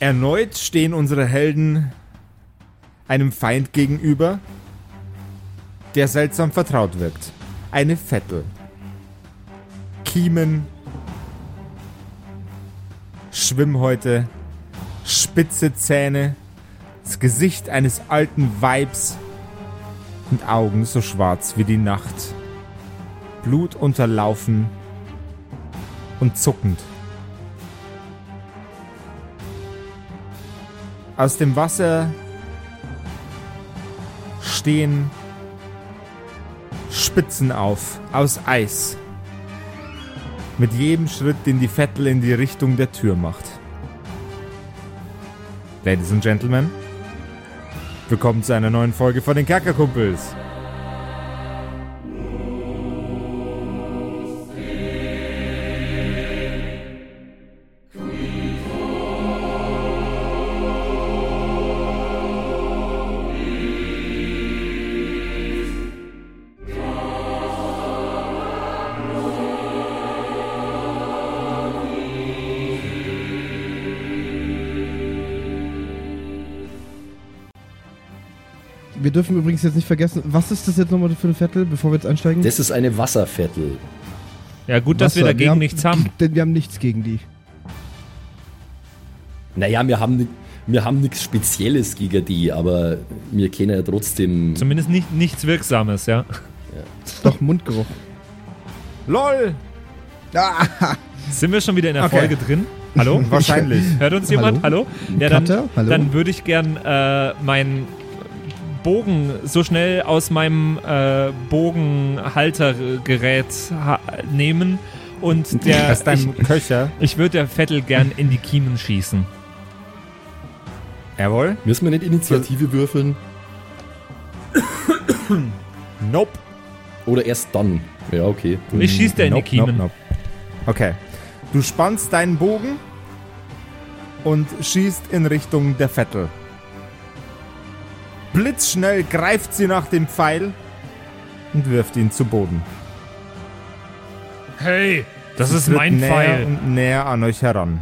Erneut stehen unsere Helden einem Feind gegenüber, der seltsam vertraut wirkt. Eine Vettel. Kiemen, Schwimmhäute, spitze Zähne, das Gesicht eines alten Weibs und Augen so schwarz wie die Nacht. Blut unterlaufen und zuckend. Aus dem Wasser stehen Spitzen auf, aus Eis. Mit jedem Schritt, den die Vettel in die Richtung der Tür macht. Ladies and Gentlemen, willkommen zu einer neuen Folge von den Kerkerkumpels. Wir dürfen übrigens jetzt nicht vergessen, was ist das jetzt nochmal für ein Viertel, bevor wir jetzt einsteigen? Das ist eine Wasserviertel. Ja, gut, dass wir Wasser. dagegen haben, nichts haben. Denn wir haben nichts gegen die. Naja, wir haben, wir haben nichts Spezielles gegen die, aber wir kennen ja trotzdem. Zumindest nicht, nichts Wirksames, ja. Doch, Mundgeruch. LOL! Sind wir schon wieder in der Okay. Folge drin? Hallo? Wahrscheinlich. Hört uns jemand? Hallo? Ja, Cutter? dann, Hallo? dann würde ich gern äh, meinen Bogen so schnell aus meinem äh, Bogenhaltergerät ha nehmen und der Aus deinem ich, Köcher. ich würde der Vettel gern in die Kiemen schießen. Jawohl. Müssen wir nicht Initiative würfeln? Nope. Oder erst dann? Ja, okay. Ich schieß der in die Nope, Kiemen. nope, nope. Okay. Du spannst deinen Bogen und schießt in Richtung der Vettel. Blitzschnell greift sie nach dem Pfeil und wirft ihn zu Boden. Hey, das ist Tritt mein näher Pfeil. und näher an euch heran.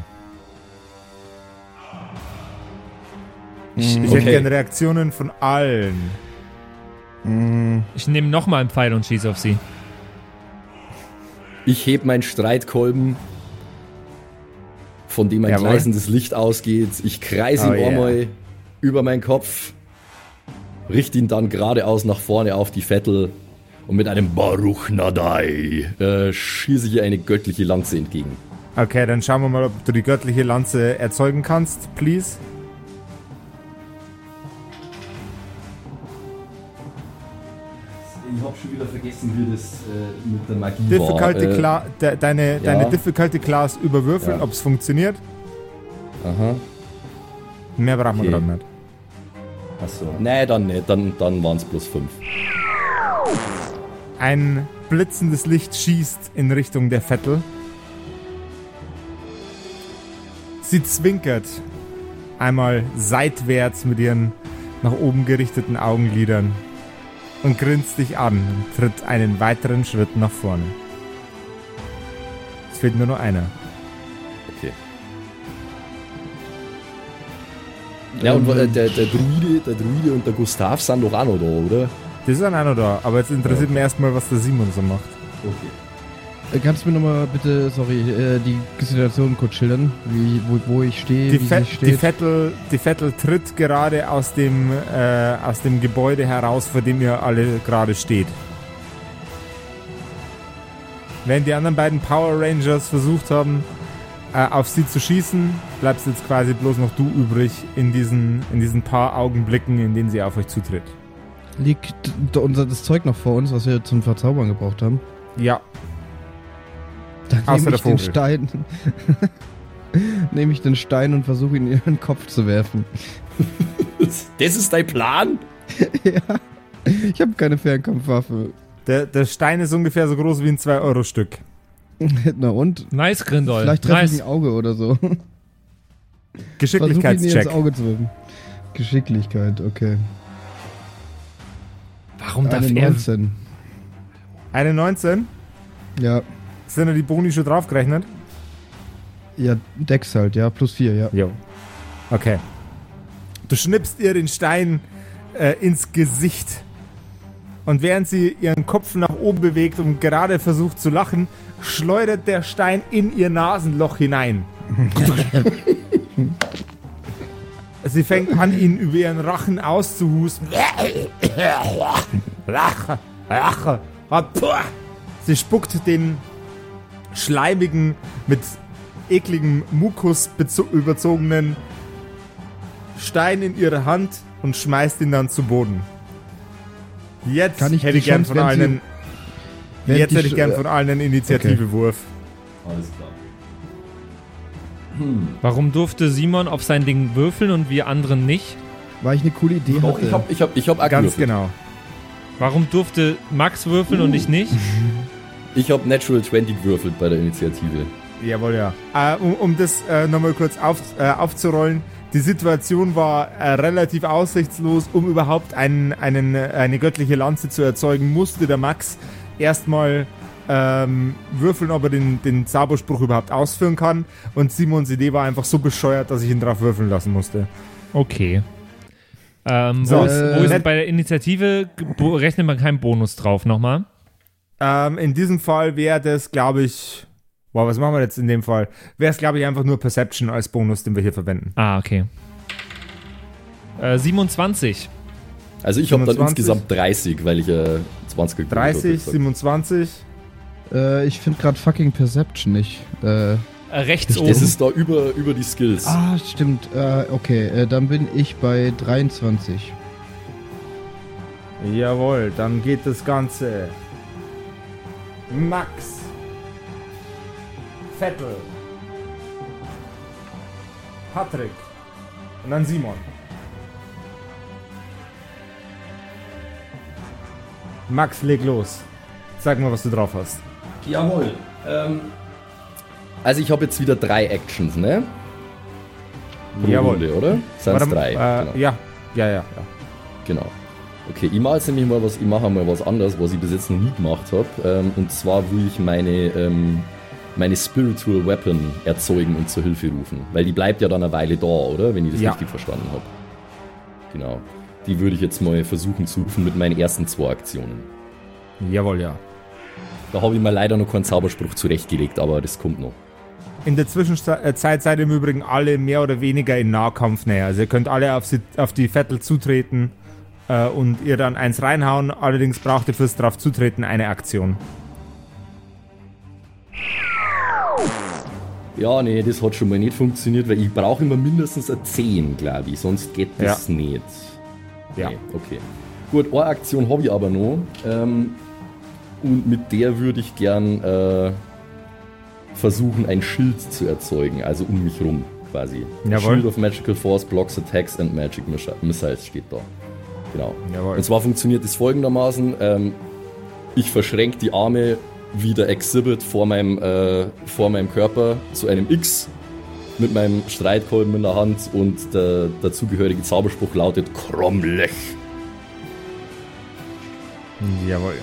Ich, Ich ich, hätte Okay. gerne Reaktionen von allen. ich nehme nochmal einen Pfeil und schieße auf sie. Ich heb meinen Streitkolben, von dem ein Jawohl. gleißendes Licht ausgeht. Ich kreise Oh ihn yeah. einmal über meinen Kopf, richte ihn dann geradeaus nach vorne auf die Vettel und mit einem Baruch Nadai äh, schieße ich ihr eine göttliche Lanze entgegen. Okay, dann schauen wir mal, ob du die göttliche Lanze erzeugen kannst, please. Ich habe schon wieder vergessen, wie das äh, mit der Magie Difficulty war. Äh, Cla de, deine, deine Difficulty Class überwürfeln, Ja. ob es funktioniert. Aha. Mehr braucht man Okay. gerade nicht. Achso. Nee, dann nicht. Dann, dann waren es plus fünf. Ein blitzendes Licht schießt in Richtung der Vettel. Sie zwinkert einmal seitwärts mit ihren nach oben gerichteten Augenlidern und grinst dich an und tritt einen weiteren Schritt nach vorne. Es fehlt nur noch einer. Ja, und äh, der, der, Druide, der Druide und der Gustav sind doch auch noch da, oder? Das ist ein einer da, aber jetzt interessiert mich erstmal, was der Simon so macht. Okay. Äh, Kannst du mir nochmal bitte, sorry, äh, die Situation kurz schildern, wie, wo, wo ich stehe, Die, wie Fe sie die, steht? Vettel, die Vettel tritt gerade aus dem, äh, aus dem Gebäude heraus, vor dem ihr alle gerade steht. Während die anderen beiden Power Rangers versucht haben, äh, auf sie zu schießen, bleibst jetzt quasi bloß noch du übrig in diesen, in diesen paar Augenblicken, in denen sie auf euch zutritt. Liegt unser das Zeug noch vor uns, was wir zum Verzaubern gebraucht haben? Ja, Dann Außer nehme der ich den. Stein. nehme ich den Stein und versuche ihn in ihren Kopf zu werfen. Das ist dein Plan? ja. Ich habe keine Fernkampfwaffe. der, der Stein ist ungefähr so groß wie ein 2-Euro-Stück. Na und? Nice, Grindol. Vielleicht treffe ich nice. ein Auge oder so. Geschicklichkeitscheck. Auge zu werfen. Geschicklichkeit, okay. Warum darf Eine er... 19. Eine 19? Ja. Sind da die Boni schon draufgerechnet? Ja, Dex halt, ja, plus 4, ja. Jo. Okay. Du schnippst ihr den Stein äh, ins Gesicht. Und während sie ihren Kopf nach oben bewegt und gerade versucht zu lachen, schleudert der Stein in ihr Nasenloch hinein. sie fängt an, ihn über ihren Rachen auszuhusten. Lache, lache. Sie spuckt den schleimigen, mit ekligem Mukus überzogenen Stein in ihre Hand und schmeißt ihn dann zu Boden. Jetzt Kann ich hätte ich gern Chance, von allen. Wenn Jetzt hätte ich gern von allen einen Initiativewurf. Alles klar. Warum durfte Simon auf sein Ding würfeln und wir anderen nicht? Weil ich eine coole Idee hatte. ich hab, ich hab, ich hab Ganz gewürfelt. genau. Warum durfte Max würfeln und ich nicht? Ich hab Natural 20 gewürfelt bei der Initiative. Jawohl, ja. Äh, um, um das äh, nochmal kurz auf, äh, aufzurollen. Die Situation war äh, relativ aussichtslos. Um überhaupt einen, einen, äh, eine göttliche Lanze zu erzeugen, musste der Max erstmal ähm, würfeln, ob er den, den Zauberspruch überhaupt ausführen kann. Und Simons Idee war einfach so bescheuert, dass ich ihn drauf würfeln lassen musste. Okay. Ähm, So, wo, ist, wo äh, ist bei der Initiative rechnet man keinen Bonus drauf nochmal? Ähm, in diesem Fall wäre das, glaube ich. Boah, was machen wir jetzt in dem Fall? Wäre es, glaube ich, einfach nur Perception als Bonus, den wir hier verwenden. Ah, okay. Äh, 27. Also ich hab dann 25? insgesamt 30, weil ich äh, 20 gewürfelt hab, 30, wie gesagt. 27. Äh, ich finde gerade fucking Perception nicht. Äh, Äh, rechts oben. Das ist da über, über die Skills. ah, stimmt. Äh, okay, äh, dann bin ich bei 23. Jawohl, dann geht das Ganze. Max. Vettel. Patrick. Und dann Simon. Max, leg los. Sag mal, was du drauf hast. Jawohl. Ähm, also ich habe jetzt wieder drei Actions, ne? Pro Jawohl. Runde, oder? Sind Warte, drei? Äh, genau. Ja, ja, ja. ja. genau. Okay, ich mache jetzt nämlich mal was, ich mache mal was anderes, was ich bis jetzt noch nie gemacht habe. Ähm, und zwar will ich meine, ähm, meine Spiritual Weapon erzeugen und zur Hilfe rufen. Weil die bleibt ja dann eine Weile da, oder? Wenn ich das Ja. richtig verstanden habe. Genau. Die würde ich jetzt mal versuchen zu rufen mit meinen ersten zwei Aktionen. Jawohl, ja. Da habe ich mir leider noch keinen Zauberspruch zurechtgelegt, aber das kommt noch. In der Zwischenzeit seid ihr im Übrigen alle mehr oder weniger in Nahkampf näher. Also ihr könnt alle auf, sie, auf die Vettel zutreten äh, und ihr dann eins reinhauen. Allerdings braucht ihr fürs drauf zutreten eine Aktion. Ja, nee, das hat schon mal nicht funktioniert, weil ich brauche immer mindestens eine 10, glaube ich, sonst geht das nicht. Ja. Nee, okay. Gut, eine Aktion habe ich aber noch. Ähm, und mit der würde ich gern äh, versuchen, ein Schild zu erzeugen, also um mich rum quasi. Jawohl. Shield of Magical Force blocks attacks and magic Missi- missiles steht da. Genau. Jawohl. Und zwar funktioniert es folgendermaßen: ähm, Ich verschränke die Arme wie der Exhibit vor meinem, äh, vor meinem Körper zu einem X mit meinem Streitkolben in der Hand und der dazugehörige Zauberspruch lautet Kromlech. Jawohl.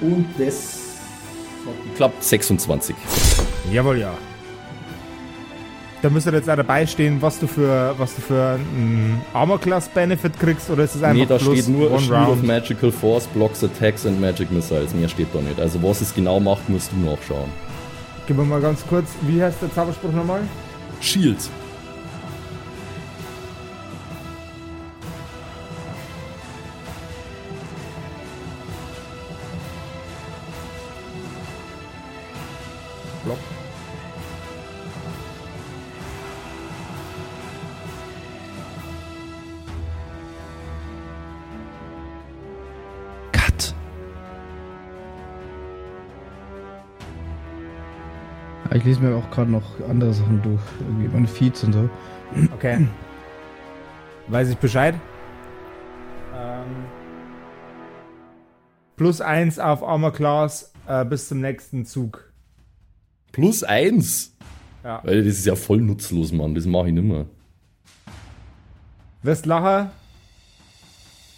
Und das hat geklappt 26. Jawohl, ja. Da müsste jetzt auch dabei stehen, was du für, was du für einen Armor Class Benefit kriegst, oder ist es einfach Nee, da steht nur one Shield of? Magical Force blocks attacks and magic missiles. Mehr steht da nicht. Also was es genau macht, musst du nachschauen. Gib mir mal ganz kurz, wie heißt der Zauberspruch nochmal? Shield. Lese mir auch gerade noch andere Sachen durch. Irgendwie meine Feeds und so. Okay. Weiß ich Bescheid. Ähm, plus eins auf Armor Class äh, bis zum nächsten Zug. Plus eins. Ja. Weil das ist ja voll nutzlos, Mann. Das mache ich nimmer. Westlacher.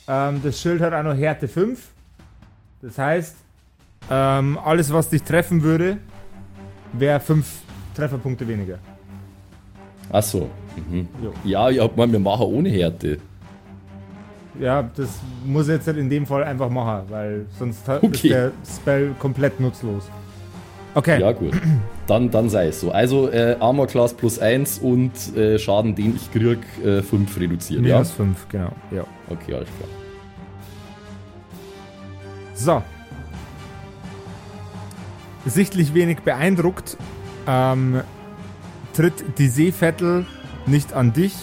Ähm, das Schild hat auch noch Härte 5. Das heißt, ähm, alles, was dich treffen würde, wäre 5 Trefferpunkte weniger. Ach so. Ja, ja, man, wir machen ohne Härte. Ja, das muss jetzt halt in dem Fall einfach machen, weil sonst hat- ist Okay. der Spell komplett nutzlos. Okay, Ja, gut. Dann, dann sei es so. Also äh, Armor Class plus 1 und äh, Schaden, den ich krieg, äh, 5 reduziert. Ja? minus 5, genau. Ja. Okay, alles klar. So. Sichtlich wenig beeindruckt ähm, tritt die Seevettel nicht an dich,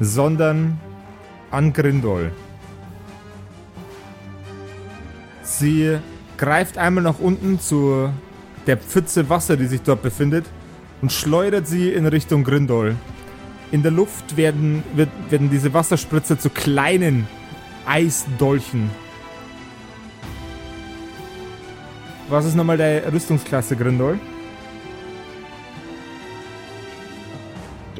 sondern an Grindol. Sie greift einmal nach unten zu der Pfütze Wasser, die sich dort befindet, und schleudert sie in Richtung Grindol. In der Luft werden, werden diese Wasserspritzer zu kleinen Eisdolchen. Was ist nochmal der Rüstungsklasse, Grindol?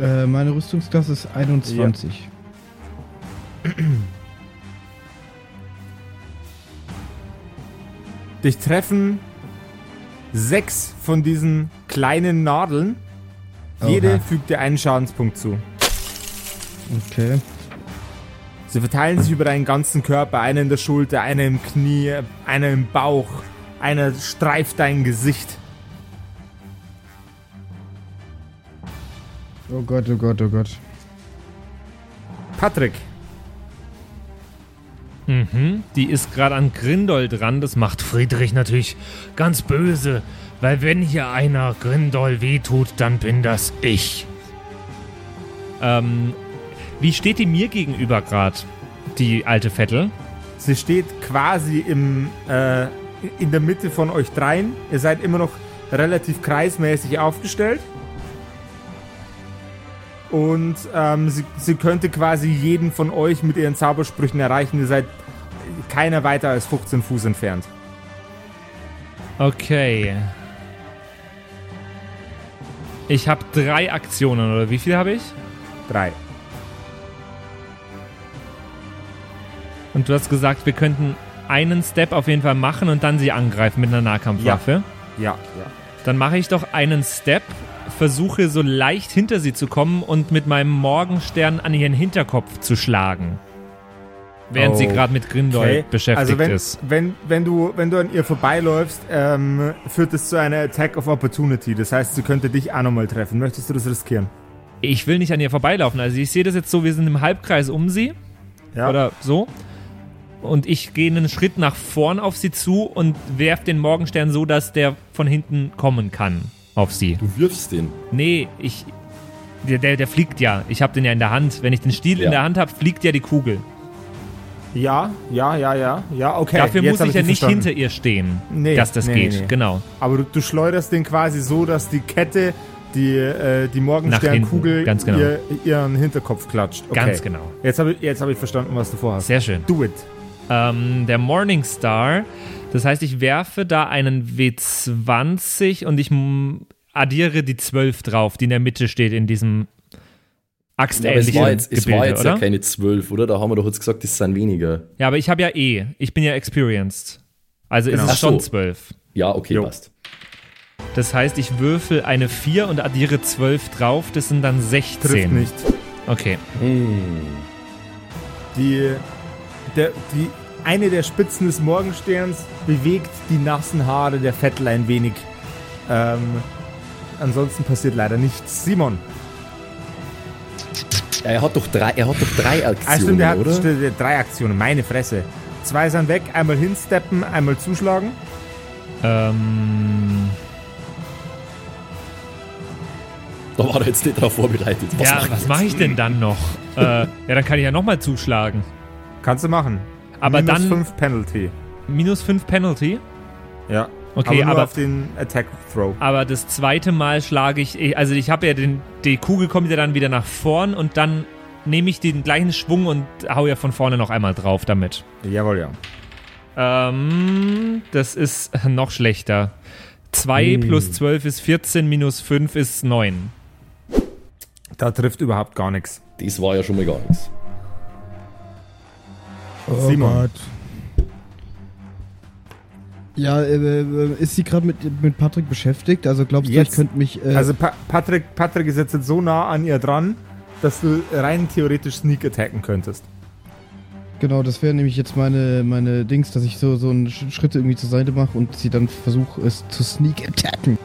Äh, meine Rüstungsklasse ist 21. Dich treffen sechs von diesen kleinen Nadeln. Jede Oha. fügt dir einen Schadenspunkt zu. Okay. Sie verteilen sich über deinen ganzen Körper. Einer in der Schulter, einer im Knie, einer im Bauch. Einer streift dein Gesicht. Oh Gott, oh Gott, oh Gott. Patrick, Mhm. Die ist gerade an Grindol dran. Das macht Friedrich natürlich ganz böse. Weil wenn hier einer Grindol wehtut, dann bin das ich. Ähm, wie steht die mir gegenüber gerade, die alte Vettel? sie steht quasi im, äh, in der Mitte von euch dreien. Ihr seid immer noch relativ kreismäßig aufgestellt. Und ähm, sie, sie könnte quasi jeden von euch mit ihren Zaubersprüchen erreichen. Ihr seid keiner weiter als 15 Fuß entfernt. Okay. Ich habe drei Aktionen, oder wie viel habe ich? Drei. Und du hast gesagt, wir könnten einen Step auf jeden Fall machen und dann sie angreifen mit einer Nahkampfwaffe. Ja, ja. Dann mache ich doch einen Step, versuche so leicht hinter sie zu kommen und mit meinem Morgenstern an ihren Hinterkopf zu schlagen. Während sie Oh, gerade mit Grindol beschäftigt also wenn, ist. Wenn, wenn, du, wenn du an ihr vorbeiläufst, ähm, führt es zu einer Attack of Opportunity. Das heißt, sie könnte dich auch nochmal treffen. Möchtest du das riskieren? Ich will nicht an ihr vorbeilaufen. Also ich sehe das jetzt so, wir sind im Halbkreis um sie. Ja. Oder so. Und ich gehe einen Schritt nach vorn auf sie zu und werf den Morgenstern so, dass der von hinten kommen kann auf sie. Du wirfst den. Nee, ich. Der, der, der fliegt ja. Ich habe den ja in der Hand. Wenn ich den Stiel Ja. in der Hand habe, fliegt ja die Kugel. Ja, ja, ja, ja. Ja, okay. Dafür jetzt muss ich ja nicht verstanden. hinter ihr stehen, Nee, dass das nee, geht. nee. Genau. Aber du, du schleuderst den quasi so, dass die Kette, die, äh, die Morgensternkugel, ganz genau. ihr, ihren Hinterkopf klatscht. Okay. Ganz genau. Jetzt habe ich, jetzt hab ich verstanden, was du vorhast. Sehr schön. Do it. Ähm, der Morningstar. Das heißt, ich werfe da einen W20 und ich addiere die 12 drauf, die in der Mitte steht in diesem Ja, aber es axtähnlichen war jetzt, es Gebilde, war jetzt oder? ja keine 12, oder? Da haben wir doch jetzt gesagt, das sind weniger. ja, aber ich habe ja eh. Ich bin ja experienced. Also Genau. ist es Ach so. schon 12. Ja, okay, Jo. passt. Das heißt, ich würfel eine 4 und addiere 12 drauf. Das sind dann 16. Trifft nicht. Okay. Hm. Die, der, die, eine der Spitzen des Morgensterns bewegt die nassen Haare der Vettel ein wenig. Ähm, ansonsten passiert leider nichts. Simon. Er hat doch drei, er hat doch drei Ah, Aktionen, stimmt, der hat oder? stimmt, der hat drei Aktionen. Meine Fresse. Zwei sind weg. Einmal hinsteppen, einmal zuschlagen. Ähm, Da war er jetzt nicht drauf vorbereitet. Was ja, mach ich was mache ich denn dann noch? äh, ja, dann kann ich ja nochmal zuschlagen. Kannst du machen. Aber Minus dann 5 Penalty. minus 5 Penalty. Ja. Okay, aber nur aber- auf den Attack Throw. Aber das zweite Mal schlage ich, also ich habe ja den, die Kugel kommt ja dann wieder nach vorn und dann nehme ich den gleichen Schwung und hau ja von vorne noch einmal drauf damit. Jawohl, ja. Ähm, das ist noch schlechter. 2 plus 12 ist 14, minus 5 ist 9. Da trifft überhaupt gar nichts. Das war ja schon mal gar nichts. Oh Simon. Gott. Ja, äh, äh, ist sie gerade mit, mit Patrick beschäftigt? Also glaubst du, Jetzt. ich könnte mich. Äh, Also pa Patrick, Patrick ist jetzt so nah an ihr dran, dass du rein theoretisch Sneak attacken könntest. Genau, das wäre nämlich jetzt meine, meine Dings, dass ich so, so einen Sch- Schritt irgendwie zur Seite mache und sie dann versuche, es zu sneak attacken.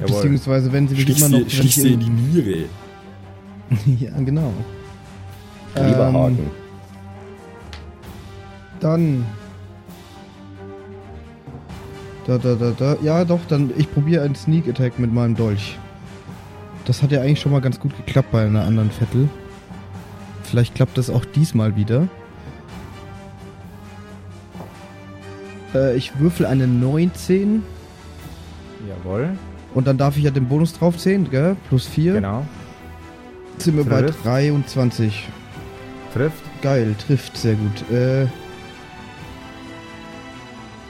Beziehungsweise, wenn sie mich immer noch. stich ich sie in in- die Niere. ja, genau. Leberhaken. Ähm, dann. Da, da, da, da. Ja, doch, dann. Ich probiere einen Sneak Attack mit meinem Dolch. Das hat ja eigentlich schon mal ganz gut geklappt bei einer anderen Vettel. Vielleicht klappt das auch diesmal wieder. Äh, ich würfel eine 19 Jawohl, und dann darf ich ja den Bonus draufzählen, gell? Plus 4. genau. Sind wir bei Trifft. 23. Trifft. Geil, trifft sehr gut. Äh.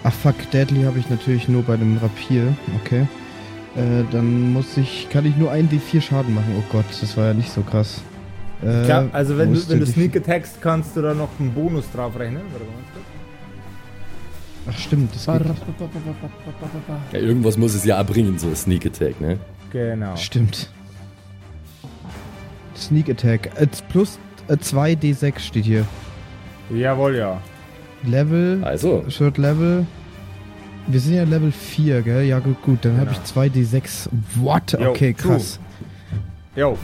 Ach fuck, Deadly habe ich natürlich nur bei dem Rapier. Okay. Äh, dann muss ich. Kann ich nur einen D4 Schaden machen. Oh Gott, das war ja nicht so krass. Äh, Klar, also wenn du, wenn du D4? Sneak attackst, kannst du da noch einen Bonus drauf rechnen. Ach stimmt, das geht. Ja, irgendwas muss es ja auch bringen, so ein Sneak Attack, ne? Genau. Stimmt. Sneak Attack. Äh, plus 2 D6 steht hier. Jawohl, ja. Level. Also, Third Level. Wir sind ja Level 4, gell? Ja, gut, gut. Dann habe Genau. ich 2 D6. What? Jo, Okay, krass. Jo,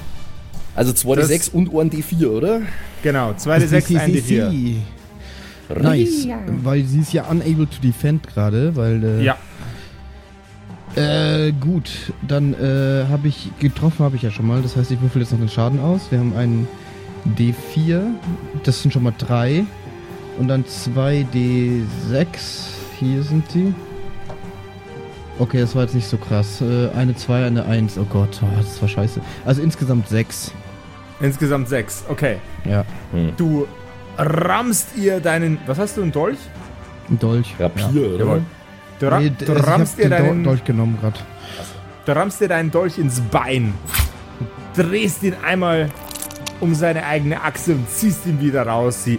also 2d6 und 1d4, oder? genau. 2d6, 1d4. Nice. Weil sie ist ja unable to defend gerade, weil. Äh, Ja, Äh, gut. Dann äh, habe ich getroffen, habe ich ja schon mal. Das heißt, ich würfel jetzt noch den Schaden aus. Wir haben einen D4. Das sind schon mal drei. Und dann zwei D6. Hier sind sie. Okay, das war jetzt nicht so krass. Äh, eine 2, eine 1. Oh Gott, oh, das war scheiße. Also insgesamt 6. insgesamt 6. Okay. Ja, Du rammst ihr deinen. Was hast du, ein Dolch? ein Dolch. Rapier, Ja. oder? Jawohl. Du, ra Nee, du also ich rammst hab dir deinen. Dolch genommen gerade. Du rammst dir deinen Dolch ins Bein, drehst ihn einmal um seine eigene Achse und ziehst ihn wieder raus. Sie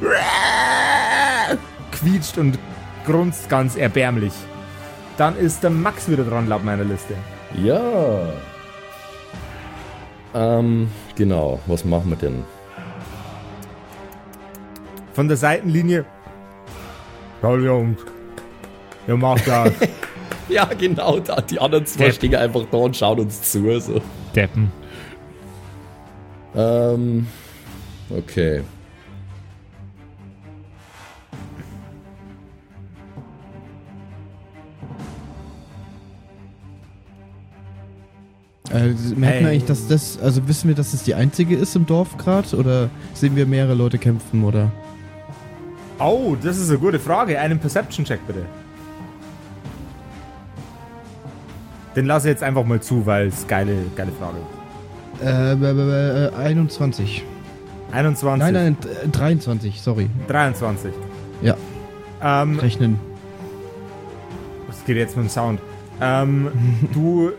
quietscht und grunzt ganz erbärmlich. Dann ist der Max wieder dran, laut meiner Liste. Ja. Ähm, genau. Was machen wir denn? Von der Seitenlinie. Ja, Jungs. Ihr macht das. Ja, genau. Da, die anderen zwei Depp. stehen einfach da und schauen uns zu. So. Deppen. Ähm, okay. Äh, merken wir eigentlich, dass das, also wissen wir, dass das die einzige ist im Dorf gerade? Oder sehen wir mehrere Leute kämpfen, oder? oh, das ist eine gute Frage. Einen Perception-Check bitte. Den lasse ich jetzt einfach mal zu, weil es geile, geile Frage ist. Äh, b- b- b- 21. 21. Nein, nein, äh, 23, sorry. 23. Ja. Ähm, Rechnen. was geht jetzt mit dem Sound? Ähm, du,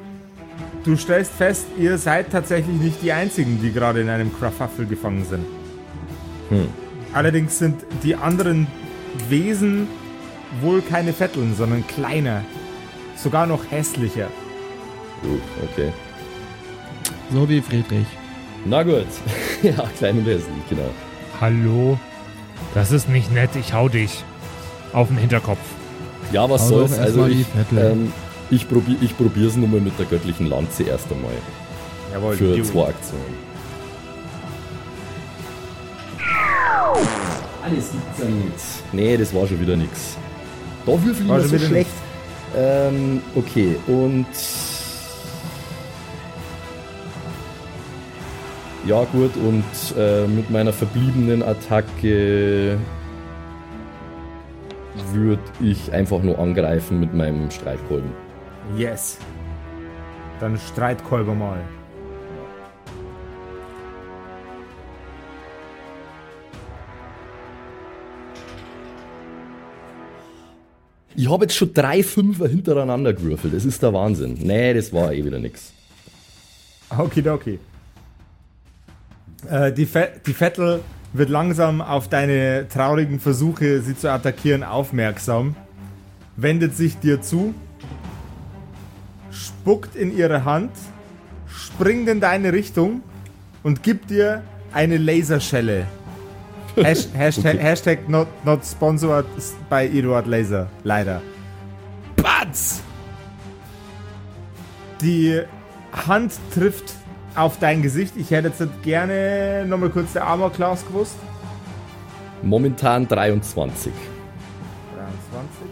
du stellst fest, ihr seid tatsächlich nicht die Einzigen, die gerade in einem Krafuffel gefangen sind. Hm. Allerdings sind die anderen Wesen wohl keine Vetteln, sondern kleiner. Sogar noch hässlicher. Gut, okay. So wie Friedrich. Na gut. ja, klein und hässlich, genau. Hallo? Das ist nicht nett, ich hau dich. Auf den Hinterkopf. Ja, was Hau soll's. Also ich, ähm, ich, probier, ich probier's nur mal mit der göttlichen Lanze erst einmal. Jawohl, Für zwei Aktionen. Alles 17. Nee, das war schon wieder nix. Da würfel ich so wieder schlecht. Ähm, okay, und... Ja gut, und äh, mit meiner verbliebenen Attacke würde ich einfach nur angreifen mit meinem Streitkolben. Yes. Dann Streitkolber mal. Ich habe jetzt schon drei Fünfer hintereinander gewürfelt. Das ist der Wahnsinn. Nee, das war eh wieder nix. Okidoki. Äh, die, Ve die Vettel wird langsam auf deine traurigen Versuche, sie zu attackieren, aufmerksam, wendet sich dir zu, spuckt in ihre Hand, springt in deine Richtung und gibt dir eine Laserschelle. Hash, Hashtag, Okay. Hashtag not, not sponsored by Eduard Laser. Leider. Batz! Die Hand trifft auf dein Gesicht. Ich hätte jetzt gerne nochmal kurz der Armor Class gewusst. Momentan 23. 23.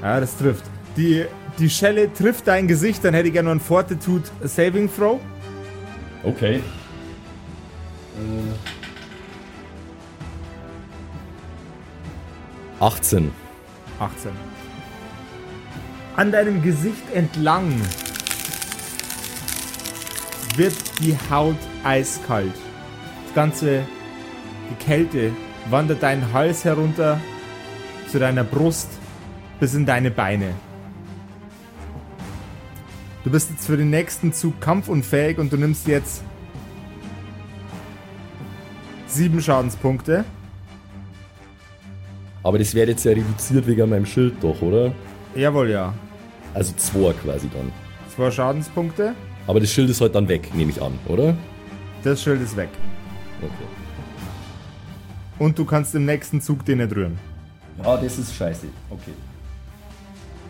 Ja, das trifft. Die, die Schelle trifft dein Gesicht, dann hätte ich gerne noch ein Fortitude Saving Throw. Okay. Äh. 18. 18. An deinem Gesicht entlang wird die Haut eiskalt. Das ganze, die Kälte wandert deinen Hals herunter zu deiner Brust bis in deine Beine. Du bist jetzt für den nächsten Zug kampfunfähig und du nimmst jetzt sieben Schadenspunkte. Aber das wird jetzt ja reduziert wegen meinem Schild doch, oder? Jawohl, ja. Also 2 quasi dann. Zwei Schadenspunkte. Aber das Schild ist halt dann weg, nehme ich an, oder? Das Schild ist weg. Okay. Und du kannst im nächsten Zug den nicht rühren. Ja, das ist scheiße. Okay.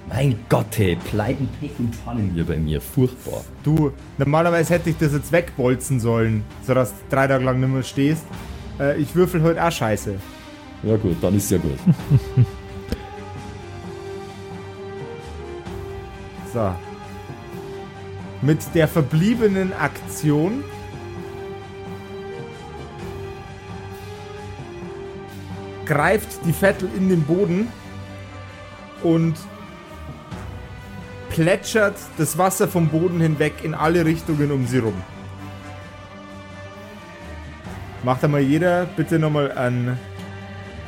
Mein Gott, hey, Pleiten, Pech und Pannen hier bei mir. Furchtbar. Du, normalerweise hätte ich das jetzt wegbolzen sollen, sodass du drei Tage lang nicht mehr stehst. Äh, ich würfel heute auch scheiße. Ja gut, dann ist ja gut. So. Mit der verbliebenen Aktion greift die Vettel in den Boden und plätschert das Wasser vom Boden hinweg in alle Richtungen um sie rum. Macht einmal jeder bitte nochmal ein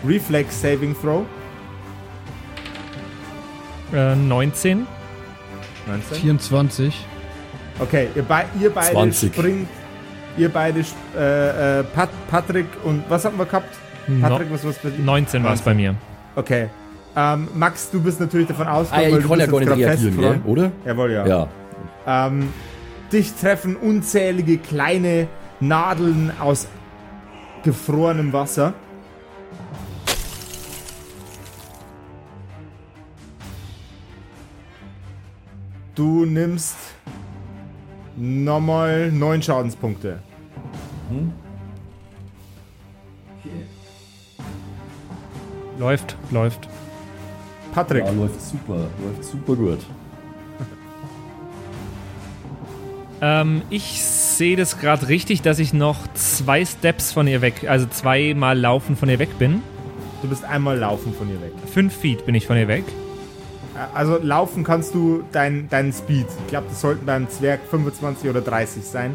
Reflex Saving Throw. Äh, 19. 19. 24. Okay, ihr, bei, ihr beide 20. springt. Ihr beide, äh, äh, Pat, Patrick und was haben wir gehabt? Patrick, was was bei dir? 19 war es bei mir. Okay. Ähm, Max, du bist natürlich davon Ah ausgegangen, ja, weil ich du kann ja bist gar nicht reagieren, gell? oder? Jawohl, ja. Ja. Ähm, dich treffen unzählige kleine Nadeln aus gefrorenem Wasser. Du nimmst nochmal neun Schadenspunkte. Läuft, läuft. Patrick, Ja, läuft super. Läuft super gut. Ähm, ich sehe das gerade richtig, dass ich noch zwei Steps von ihr weg, also zweimal laufen von ihr weg bin. du bist einmal laufen von ihr weg. Fünf Feet bin ich von ihr weg. Also laufen kannst du deinen dein Speed. Ich glaube, das sollten beim Zwerg 25 oder 30 sein.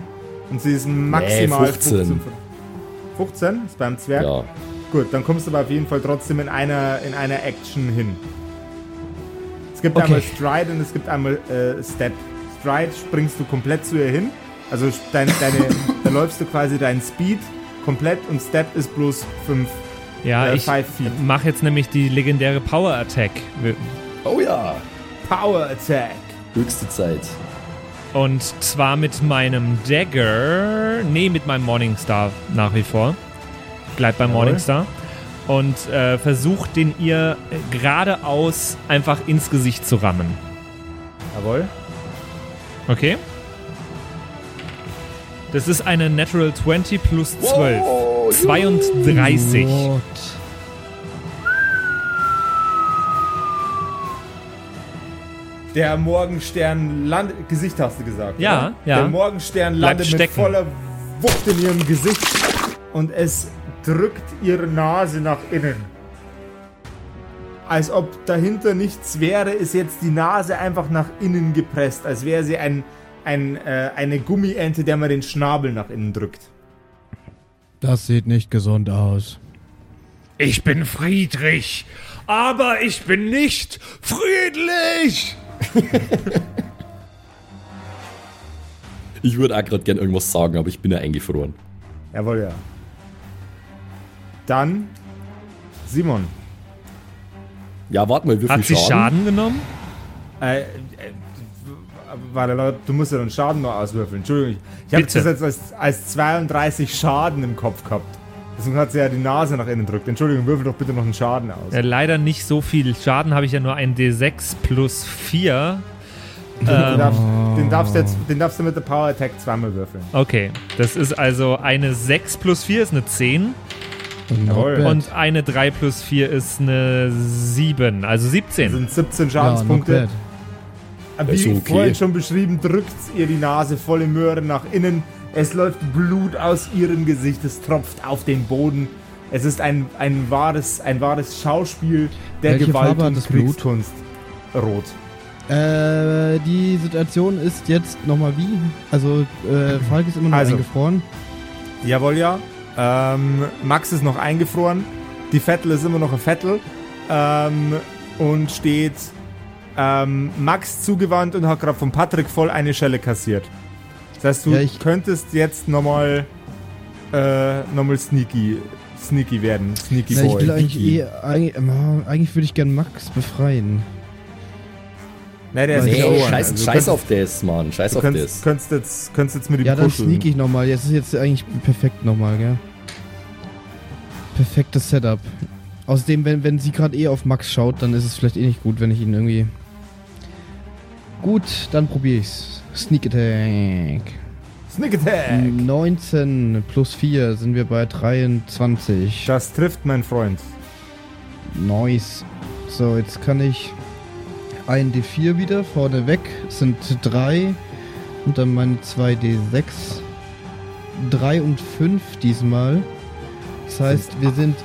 Und sie ist maximal 15. 15. 15 ist beim Zwerg. Ja. Gut, dann kommst du aber auf jeden Fall trotzdem in einer, in einer Action hin. Es gibt Okay. einmal Stride und es gibt einmal äh, Step. Stride springst du komplett zu ihr hin. Also dein, deine, da läufst du quasi deinen Speed komplett und Step ist bloß 5. Ja, Äh, ich five feet. mache jetzt nämlich die legendäre Power Attack. Oh ja. Power Attack. Höchste Zeit. Und zwar mit meinem Dagger. Nee, mit meinem Morningstar nach wie vor. Bleibt beim Jawohl. Morningstar. Und äh, versucht den ihr geradeaus einfach ins Gesicht zu rammen. Jawohl. Okay? Das ist eine Natural 20 plus 12. Wow, 32. What? Der Morgenstern landet. Gesicht hast du gesagt. Ja, oder? ja. Der Morgenstern landet mit voller Wucht in ihrem Gesicht und es drückt ihre Nase nach innen. Als ob dahinter nichts wäre, ist jetzt die Nase einfach nach innen gepresst, als wäre sie ein, ein, äh, eine Gummiente, der man den Schnabel nach innen drückt. Das sieht nicht gesund aus. Ich bin Friedrich, aber ich bin nicht friedlich. Ich würde auch gerade gern irgendwas sagen, aber ich bin ja eingefroren. Jawohl, ja. Dann Simon. Ja, warte mal, wie viel Hat sie Schaden? Schaden genommen? Äh, äh, warte, Leute, du musst ja den Schaden noch auswürfeln. Entschuldigung, ich habe Bitte. das jetzt als, als 32 Schaden im Kopf gehabt. Deswegen hat sie ja die Nase nach innen drückt. Entschuldigung, würfel doch bitte noch einen Schaden aus. Ja, leider nicht so viel Schaden, habe ich ja nur ein D6 plus 4. Den, Ähm, darfst, den, darfst du jetzt, den darfst du mit der Power Attack zweimal würfeln. okay, das ist also eine 6 plus 4 ist eine 10 Jawohl. Und eine 3 plus 4 ist eine 7, also Das 17. sind 17 ja, not Schadenspunkte. bad. Wie okay. vorhin schon beschrieben, drückt ihr die Nase volle Möhre nach innen. Es läuft Blut aus ihrem Gesicht, es tropft auf den Boden. Es ist ein, ein, wahres, ein wahres Schauspiel der Welche Gewalt Farbe und das Blut? Kriegskunst. Rot. Äh, die Situation ist jetzt nochmal wie? Also, äh, Falk ist immer noch Also. eingefroren. Jawohl, ja. Ähm, Max ist noch eingefroren. Die Vettel ist immer noch ein Vettel. Ähm, und steht ähm, Max zugewandt und hat gerade von Patrick voll eine Schelle kassiert. Das heißt, du Ja, ich- könntest jetzt nochmal äh, nochmal sneaky, sneaky werden. Sneaky Ja, ich Boy. will eigentlich eh, eigentlich, äh, eigentlich würde ich gern Max befreien. Nein, der ist Nee, verloren. scheiß, Also scheiß könntest- auf das, Mann. Scheiß auf könntest, das. könntest, jetzt, könntest jetzt mit ihm Ja, dann kuscheln. sneak ich nochmal. Jetzt ist jetzt eigentlich perfekt nochmal, gell? Perfektes Setup. Außerdem, wenn, wenn sie gerade eh auf Max schaut, dann ist es vielleicht eh nicht gut, wenn ich ihn irgendwie. Gut, dann probiere ich's. Sneak Attack. Sneak Attack. 19 plus 4 sind wir bei 23. Das trifft, mein Freund. Nice. So, jetzt kann ich ein D4 wieder vorne weg. Sind 3 und dann meine 2 D6. 3 und 5 diesmal. Das heißt, wir sind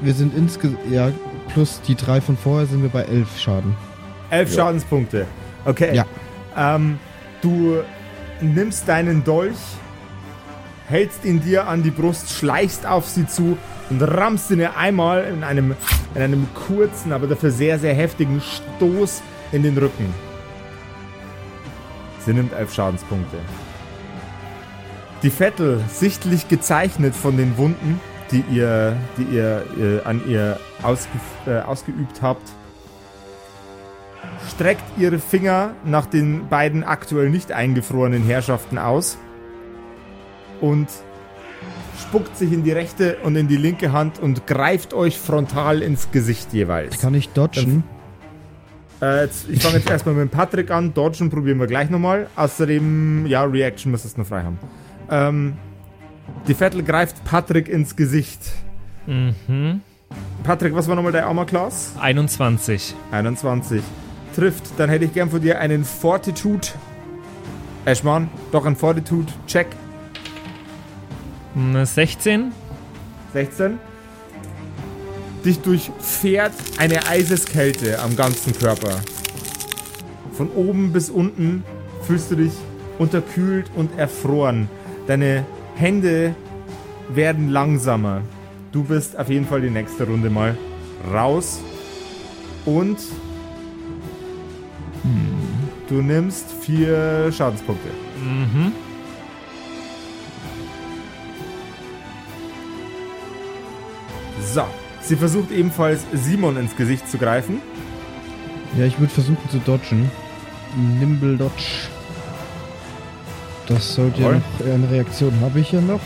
wir sind insgesamt ja plus die 3 von vorher sind wir bei 11 Schaden. Elf Ja. Schadenspunkte. Okay. Ja. Ähm, du nimmst deinen Dolch, hältst ihn dir an die Brust, schleichst auf sie zu und rammst ihn ihr einmal in einem, in einem kurzen, aber dafür sehr, sehr heftigen Stoß in den Rücken. Sie nimmt elf Schadenspunkte. Die Vettel, sichtlich gezeichnet von den Wunden, die ihr, die ihr äh, an ihr ausge, äh, ausgeübt habt, streckt ihre Finger nach den beiden aktuell nicht eingefrorenen Herrschaften aus und spuckt sich in die rechte und in die linke Hand und greift euch frontal ins Gesicht jeweils. Kann ich dodgen? Äh, jetzt, ich fange jetzt erstmal mit Patrick an. Dodgen probieren wir gleich nochmal. Außerdem, ja, Reaction müsstest du noch frei haben. Ähm, die Vettel greift Patrick ins Gesicht. Mhm. Patrick, was war nochmal dein Armor Class? 21. 21. Trifft, dann hätte ich gern von dir einen Fortitude. Eschmann, doch ein Fortitude-Check. Eine 16. 16. Dich durchfährt eine Eiseskälte am ganzen Körper. Von oben bis unten fühlst du dich unterkühlt und erfroren. Deine Hände werden langsamer. Du bist auf jeden Fall die nächste Runde mal raus. Und du nimmst vier Schadenspunkte. Mhm. So. Sie versucht ebenfalls Simon ins Gesicht zu greifen. Ja, ich würde versuchen zu dodgen. Nimble Dodge. Das sollte ja Jawohl. noch äh, eine Reaktion habe ich ja noch.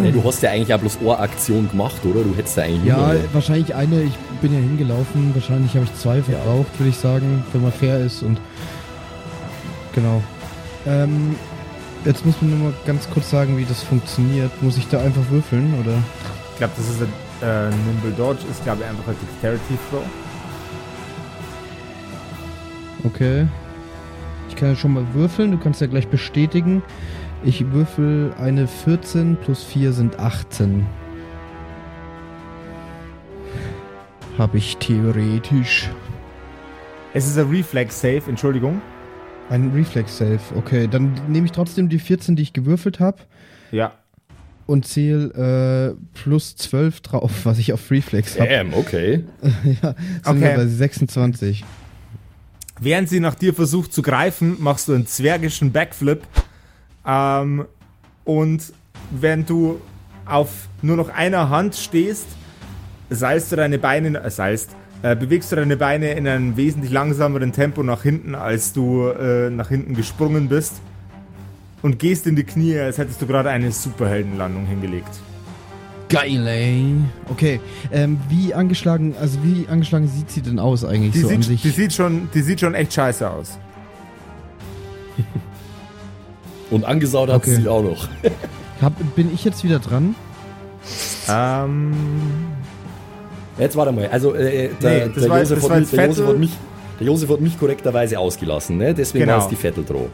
Nee, du hast ja eigentlich auch bloß eine Aktion gemacht, oder? Du hättest ja eigentlich Ja, nur- wahrscheinlich eine. Ich bin ja hingelaufen. Wahrscheinlich habe ich zwei verbraucht, würde ich sagen, wenn man fair ist und genau. Ähm, jetzt muss man nur mal ganz kurz sagen, wie das funktioniert. Muss ich da einfach würfeln oder? Ich glaube, das ist ein äh, Nimble Dodge, ist glaube ich einfach ein Dexterity Throw. Okay. Ich kann ja schon mal würfeln. Du kannst ja gleich bestätigen. Ich würfel eine 14 plus 4 sind 18. Habe ich theoretisch. Es ist ein Reflex Save, Entschuldigung. Ein Reflex Save. Okay, dann nehme ich trotzdem die 14, die ich gewürfelt habe Ja. Und zähle äh, plus 12 drauf, was ich auf Reflex habe. Damn, okay. ja, sind Okay. wir bei 26. Während sie nach dir versucht zu greifen, machst du einen zwergischen Backflip. Ähm, und wenn du auf nur noch einer Hand stehst, seilst du deine Beine, äh, seilst, äh, bewegst du deine Beine in einem wesentlich langsameren Tempo nach hinten, als du äh, nach hinten gesprungen bist. Und gehst in die Knie, als hättest du gerade eine Superheldenlandung hingelegt. Geil, ey. Okay, ähm, wie angeschlagen, also wie angeschlagen sieht sie denn aus eigentlich Die, so an sieht, sich? die, sieht schon, die sieht schon echt scheiße aus. Und angesaut hat Okay. sie auch noch. Hab, bin ich jetzt wieder dran? Ähm, Jetzt warte mal. Also, äh, der, Nee, das der, war- Josef der, hat mich, der Josef hat mich korrekterweise ausgelassen, ne? Deswegen Genau. war es die Vetteldroh.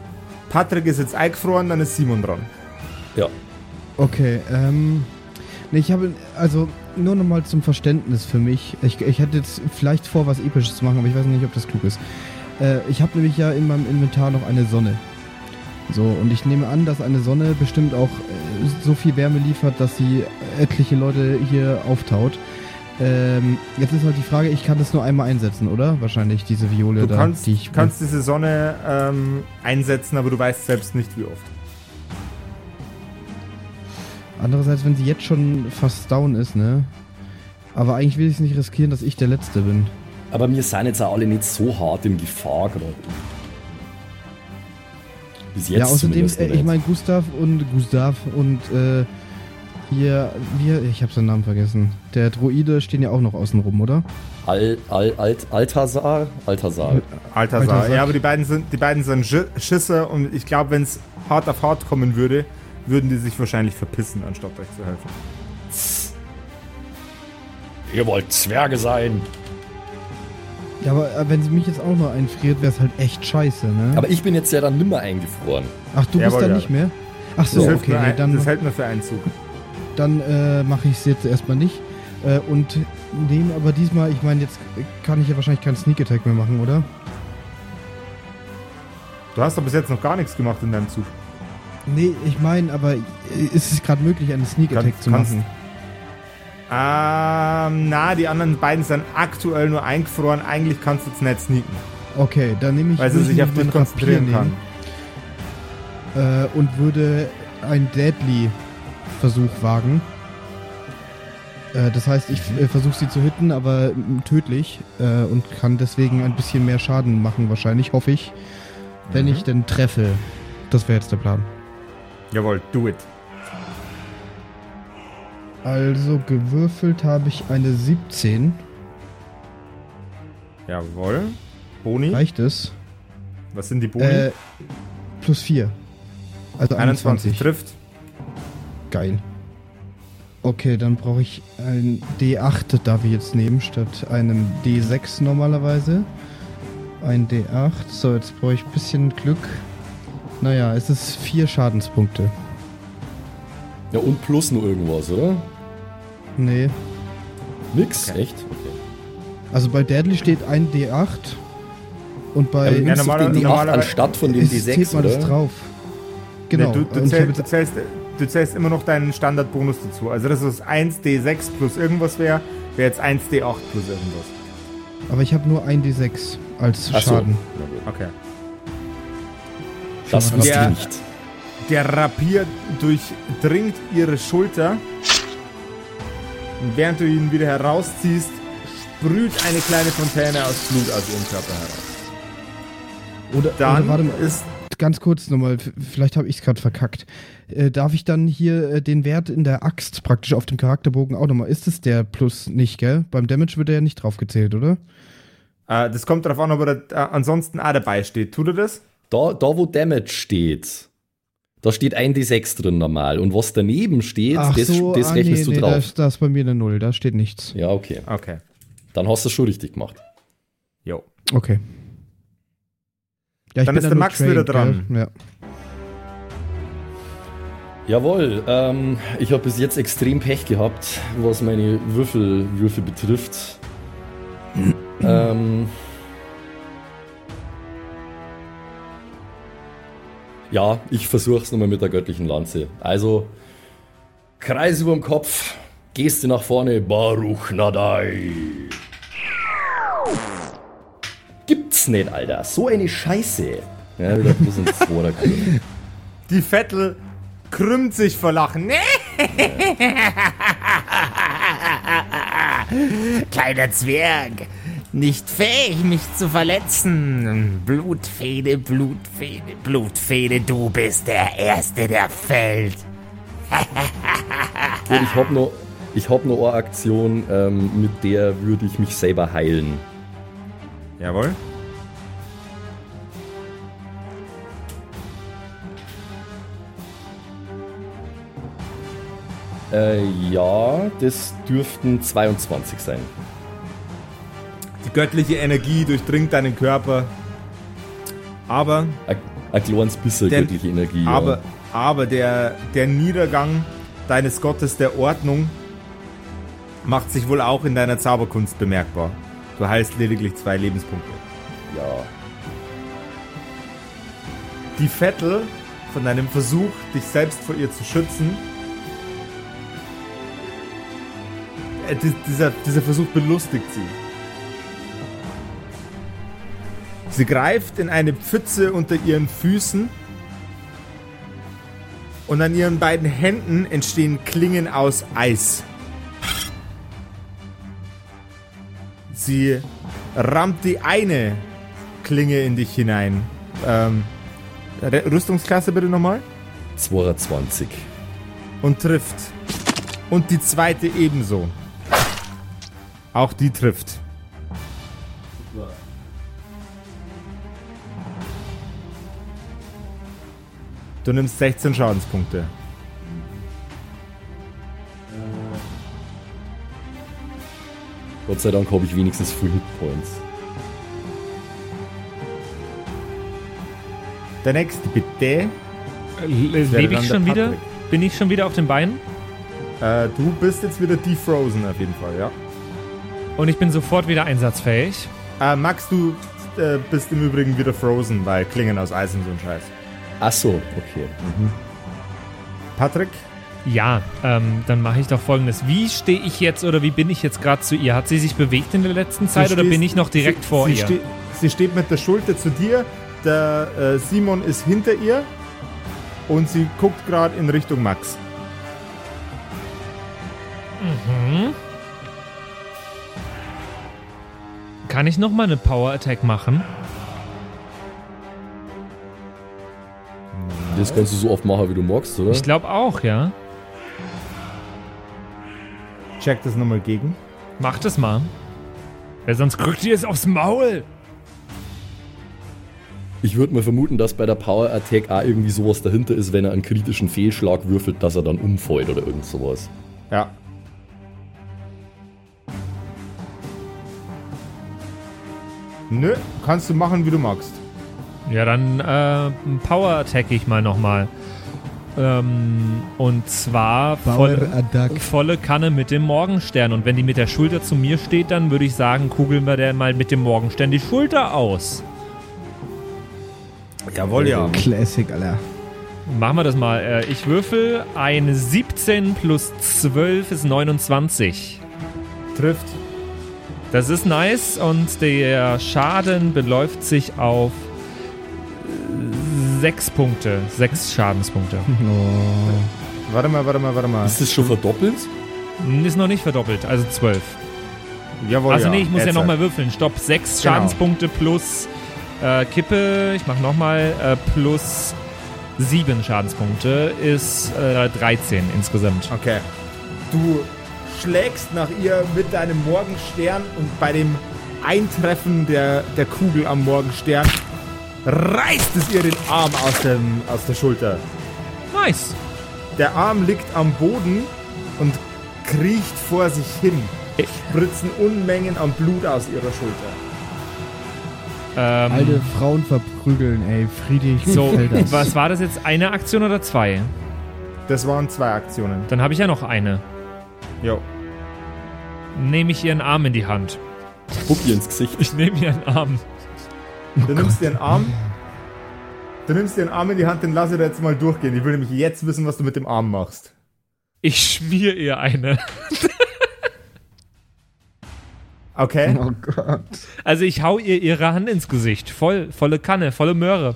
Patrick ist jetzt eingefroren, dann ist Simon dran. Ja. Okay, ähm. Nee, ich habe, also nur nochmal zum Verständnis für mich. Ich, ich hätte jetzt vielleicht vor, was Episches zu machen, aber ich weiß nicht, ob das klug ist. Äh, ich habe nämlich ja in meinem Inventar noch eine Sonne. So, und ich nehme an, dass eine Sonne bestimmt auch äh, so viel Wärme liefert, dass sie etliche Leute hier auftaut. Ähm, jetzt ist halt die Frage, ich kann das nur einmal einsetzen, oder? Wahrscheinlich diese Viole Du da, kannst, die ich. kannst diese Sonne ähm, einsetzen, aber du weißt selbst nicht, wie oft. Andererseits, wenn sie jetzt schon fast down ist, ne? Aber eigentlich will ich es nicht riskieren, dass ich der Letzte bin. Aber wir sind jetzt auch alle nicht so hart in Gefahr gerade. Bis jetzt ja, außerdem, äh, ich meine, Gustav und Gustav und äh, hier, wir, ich habe seinen Namen vergessen. Der Droide stehen ja auch noch außen rum, oder? Al, Al, Alt, Altasar? Altasar. Sag- Ja, aber die beiden sind, die beiden sind Schi- Schisser und ich glaube, wenn es hart auf hart kommen würde, würden die sich wahrscheinlich verpissen, anstatt euch zu helfen. Ihr wollt Zwerge sein. Ja, aber äh, wenn sie mich jetzt auch noch einfriert, wäre es halt echt scheiße, ne? Aber ich bin jetzt ja dann nimmer eingefroren. Ach, du bist Jawohl, da ja. nicht mehr? Ach Das, so, hilft, okay, nur nee, dann, das hält nur für einen Zug. Dann äh, mache ich es jetzt erstmal nicht. Äh, und nehme aber diesmal, ich meine, jetzt kann ich ja wahrscheinlich keinen Sneak Attack mehr machen, oder? Du hast doch bis jetzt noch gar nichts gemacht in deinem Zug. Nee, ich meine, aber äh, ist es gerade möglich, einen Sneak Attack zu kannst- machen? Ähm, na, die anderen beiden sind aktuell nur eingefroren. Eigentlich kannst du jetzt nicht sneaken, Okay, dann nehme ich. weil sie sich auf dich konzentrieren kann. Äh, und würde einen Deadly-Versuch wagen. Äh, das heißt, ich äh, versuche sie zu hitten, aber mm, tödlich. Äh, und kann deswegen ein bisschen mehr Schaden machen, wahrscheinlich, hoffe ich. Wenn Mhm. ich denn treffe. Das wäre jetzt der Plan. Jawohl, do it. Also gewürfelt habe ich eine 17. Jawohl. Boni. Reicht es? Was sind die Boni? Äh, plus 4. Also 21 21. trifft. Geil. Okay, dann brauche ich ein D8, darf ich jetzt nehmen, statt einem D6 normalerweise. Ein D8. So, jetzt brauche ich ein bisschen Glück. Naja, es ist vier Schadenspunkte. Ja, und plus nur irgendwas, oder? Nee. Nix? Okay. Echt? Okay. Also bei Deadly steht ein D8. Und bei. Ja, normaler- den D8 normalerweise- anstatt von dem es D6, zählt mal oder? das drauf. Genau. Nee, du, du, zähl, du, zählst, du zählst immer noch deinen Standardbonus dazu. Also das ist 1d6 plus irgendwas wäre, wäre jetzt 1d8 plus irgendwas. aber ich habe nur ein D6 als Ach so. Schaden. Gut. Okay. Das ich Ja. nicht. Der Rapier durchdringt ihre Schulter. Und während du ihn wieder herausziehst, sprüht eine kleine Fontäne aus Blut aus ihrem Körper heraus. Oder, Dann oder warte mal, ist ganz kurz nochmal, vielleicht habe ich es gerade verkackt. Äh, darf ich dann hier äh, den Wert in der Axt praktisch auf dem Charakterbogen auch nochmal? Ist es der Plus nicht, gell? Beim Damage wird er ja nicht drauf gezählt, oder? äh, das kommt darauf an, ob er äh, ansonsten auch dabei steht. Tut er das? Da, da, wo Damage steht, da steht ein D6 drin normal. Und was daneben steht, das, das ah, rechnest nee, du Da drauf. ist, da ist bei mir eine Null, da steht nichts. Ja, okay. Okay. Dann hast du es schon richtig gemacht. Jo. Okay. Ja, ich Dann bin ist der Max wieder dran. Ja. Jawohl, ähm, ich habe bis jetzt extrem Pech gehabt, was meine Würfel, Würfel betrifft. ähm, ja, ich versuche es nochmal mit der göttlichen Lanze. Also, Kreis über dem Kopf, Geste nach vorne, Baruch Nadai. Gibt's nicht, Alter. So eine Scheiße. Ja, wieder bloß ein Zweiter Klirr. Die Vettel krümmt sich vor Lachen. Kleiner Zwerg, nicht fähig, mich zu verletzen. Blutfede, Blutfede, Blutfede, du bist der Erste, der fällt. Ich hab noch, ich hab noch eine Aktion, ähm, mit der würde ich mich selber heilen. Jawohl. Äh, ja, das dürften 22 sein. Die göttliche Energie durchdringt deinen Körper. Aber, Ein, ein kleines bisschen Der- göttliche Energie. aber, ja. aber der, der Niedergang deines Gottes der Ordnung macht sich wohl auch in deiner Zauberkunst bemerkbar. Du heilst lediglich zwei Lebenspunkte. ja. Die Vettel von deinem Versuch, dich selbst vor ihr zu schützen, äh, di- dieser, dieser Versuch belustigt sie. Sie greift in eine Pfütze unter ihren Füßen und an ihren beiden Händen entstehen Klingen aus Eis. Sie rammt die eine Klinge in dich hinein. Ähm, Rüstungsklasse bitte nochmal. 22. Und trifft. Und die zweite ebenso. Auch die trifft. Du nimmst 16 Schadenspunkte. Gott sei Dank habe ich wenigstens Full Hit Points. Der nächste bitte. Äh, Lebe ich schon wieder? Bin ich schon wieder auf den Beinen? Äh, du bist jetzt wieder defrozen auf jeden Fall, ja. Und ich bin sofort wieder einsatzfähig. Äh, Max, du äh, bist im Übrigen wieder frozen, weil Klingen aus Eis und so ein Scheiß. Ach so, okay. Mhm. Patrick? Ja, ähm, dann mache ich doch folgendes. Wie stehe ich jetzt oder wie bin ich jetzt gerade zu ihr? Hat sie sich bewegt in der letzten Zeit Du oder stehst- bin ich noch direkt sie, vor sie ihr? Ste sie steht mit der Schulter zu dir, der äh, Simon ist hinter ihr und sie guckt gerade in Richtung Max. Kann ich nochmal eine Power Attack machen? Das kannst du so oft machen, wie du magst, oder? Ich glaube auch, ja. Check das nochmal gegen. Mach das mal. Weil sonst kriegt ihr es aufs Maul. Ich würde mal vermuten, dass bei der Power Attack auch irgendwie sowas dahinter ist, wenn er einen kritischen Fehlschlag würfelt, dass er dann umfällt oder irgend sowas. Ja. Nö, kannst du machen, wie du magst. Ja, dann äh, Power Attack ich mal nochmal. Ähm, und zwar volle, Attack. volle Kanne mit dem Morgenstern. Und wenn die mit der Schulter zu mir steht, dann würde ich sagen, kugeln wir der mal mit dem Morgenstern die Schulter aus. Jawohl, ja. Classic, Alter. Machen wir das mal. Äh, ich würfel eine 17 plus 12 ist 29. Trifft. Das ist nice und der Schaden beläuft sich auf 6 Punkte. 6 Schadenspunkte. Oh. Warte mal, warte mal, warte mal. Ist das schon verdoppelt? Ist noch nicht verdoppelt, also 12. Jawohl, Also ja. nee, ich muss ja Jetzt nochmal würfeln. Stopp, 6 Genau. Schadenspunkte plus äh, Kippe, ich mach nochmal, äh, plus 7 Schadenspunkte ist äh, 13 insgesamt. Okay. Du schlägst nach ihr mit deinem Morgenstern und bei dem Eintreffen der, der Kugel am Morgenstern reißt es ihr den Arm aus, dem, aus der Schulter. Nice. Der Arm liegt am Boden und kriecht vor sich hin. Spritzen Unmengen an Blut aus ihrer Schulter. Ähm, Alte Frauen verprügeln, ey. Friedrich so, was war das jetzt? Eine Aktion oder zwei? Das waren zwei Aktionen. Dann habe ich ja noch eine. Jo. Nehme ich ihren Arm in die Hand. Pupp ihr ins Gesicht. Ich nehme ihren Arm. Du nimmst dir einen Arm. Du nimmst dir einen Arm in die Hand, den lass ich dir jetzt mal durchgehen. Ich will nämlich jetzt wissen, was du mit dem Arm machst. Ich schmier ihr eine. Okay? Oh Gott. Also ich hau ihr ihre Hand ins Gesicht. Voll, volle Kanne, volle Möhre.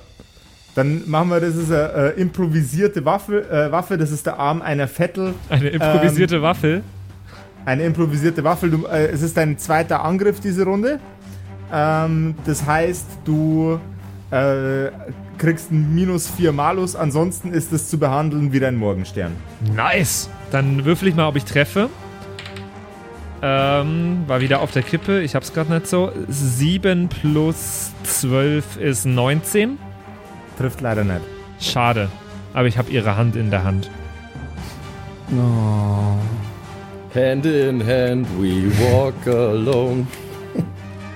Dann machen wir, das ist eine äh, improvisierte Waffe, äh, Waffe. Das ist der Arm einer Vettel. Eine improvisierte Ähm, Waffel. Eine improvisierte Waffe. Du, äh, es ist dein zweiter Angriff diese Runde. Ähm, das heißt, du äh, kriegst einen minus 4 Malus. Ansonsten ist es zu behandeln wie dein Morgenstern. Nice. Dann würfel ich mal, ob ich treffe. Ähm, war wieder auf der Kippe. Ich hab's gerade nicht so. 7 plus 12 ist 19. Trifft leider nicht. Schade. Aber ich habe ihre Hand in der Hand. Oh. Hand in hand, we walk alone.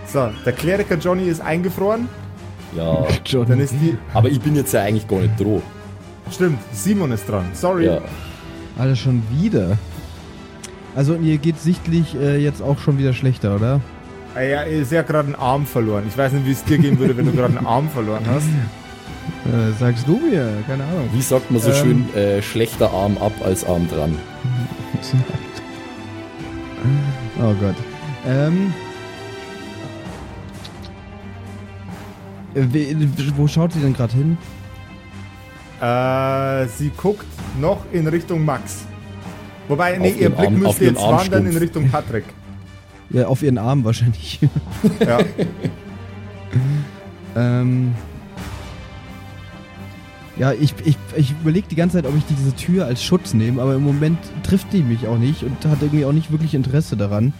So, der Kleriker Johnny ist eingefroren. Ja, John. Dann ist die. aber ich bin jetzt ja eigentlich gar nicht droh. Stimmt, Simon ist dran. Sorry. Ja. Alle schon wieder. Also ihr geht sichtlich äh, jetzt auch schon wieder schlechter, oder? Ah Ja, er ist ja gerade einen Arm verloren. Ich weiß nicht, wie es dir gehen würde, wenn du gerade einen Arm verloren hast. Äh, sagst du mir? Keine Ahnung. Wie sagt man so Ähm. schön, äh, schlechter Arm ab als Arm dran? oh Gott. Ähm. Wo schaut sie denn gerade hin? Äh, sie guckt noch in Richtung Max. Wobei, nee, Auf ihr Blick Arm- müsste jetzt wandern in Armstumpf. Richtung Patrick. Ja, auf ihren Arm wahrscheinlich. Ja. ähm. Ja, ich, ich, ich überlege die ganze Zeit, ob ich diese Tür als Schutz nehme, aber im Moment trifft die mich auch nicht und hat irgendwie auch nicht wirklich Interesse daran.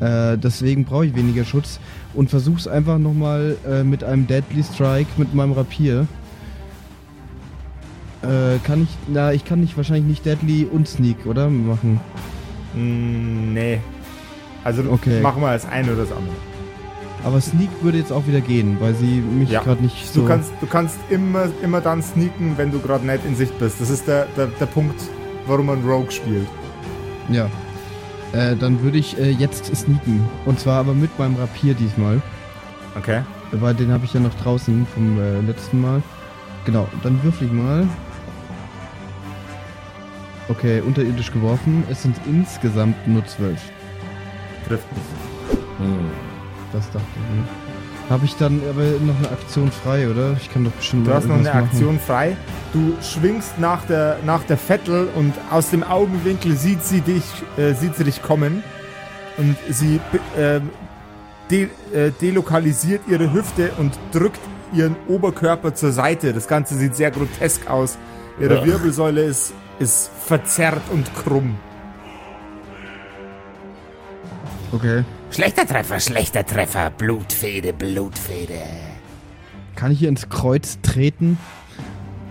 Äh, deswegen brauche ich weniger Schutz und versuch's einfach nochmal äh, mit einem Deadly Strike mit meinem Rapier. Äh, kann ich, na, ich kann nicht wahrscheinlich nicht Deadly und Sneak, oder? Machen. Mm, nee. Also Okay. machen wir das eine oder das andere. Aber Sneak würde jetzt auch wieder gehen, weil sie mich Ja. gerade nicht so. Du kannst, du kannst immer, immer dann sneaken, wenn du gerade nicht in Sicht bist. Das ist der, der, der Punkt, warum man Rogue spielt. Ja. Äh, dann würde ich äh, jetzt sneaken. Und zwar aber mit meinem Rapier diesmal. Okay. Weil den habe ich ja noch draußen vom äh, letzten Mal. Genau, dann würfel ich mal. Okay, unterirdisch geworfen. Es sind insgesamt nur zwölf. Trifft nicht. Hm. Das dachte ich mir. Habe ich dann aber noch eine Aktion frei, oder? Ich kann doch bestimmt Du hast noch eine machen. Aktion frei. Du schwingst nach der, nach der Vettel und aus dem Augenwinkel sieht sie dich, äh, sieht sie dich kommen. Und sie ähm, de, äh, delokalisiert ihre Hüfte und drückt ihren Oberkörper zur Seite. Das Ganze sieht sehr grotesk aus. Ihre Ja. Wirbelsäule ist, ist verzerrt und krumm. Okay. Schlechter Treffer, schlechter Treffer. Blutfede, Blutfede. Kann ich ihr ins Kreuz treten,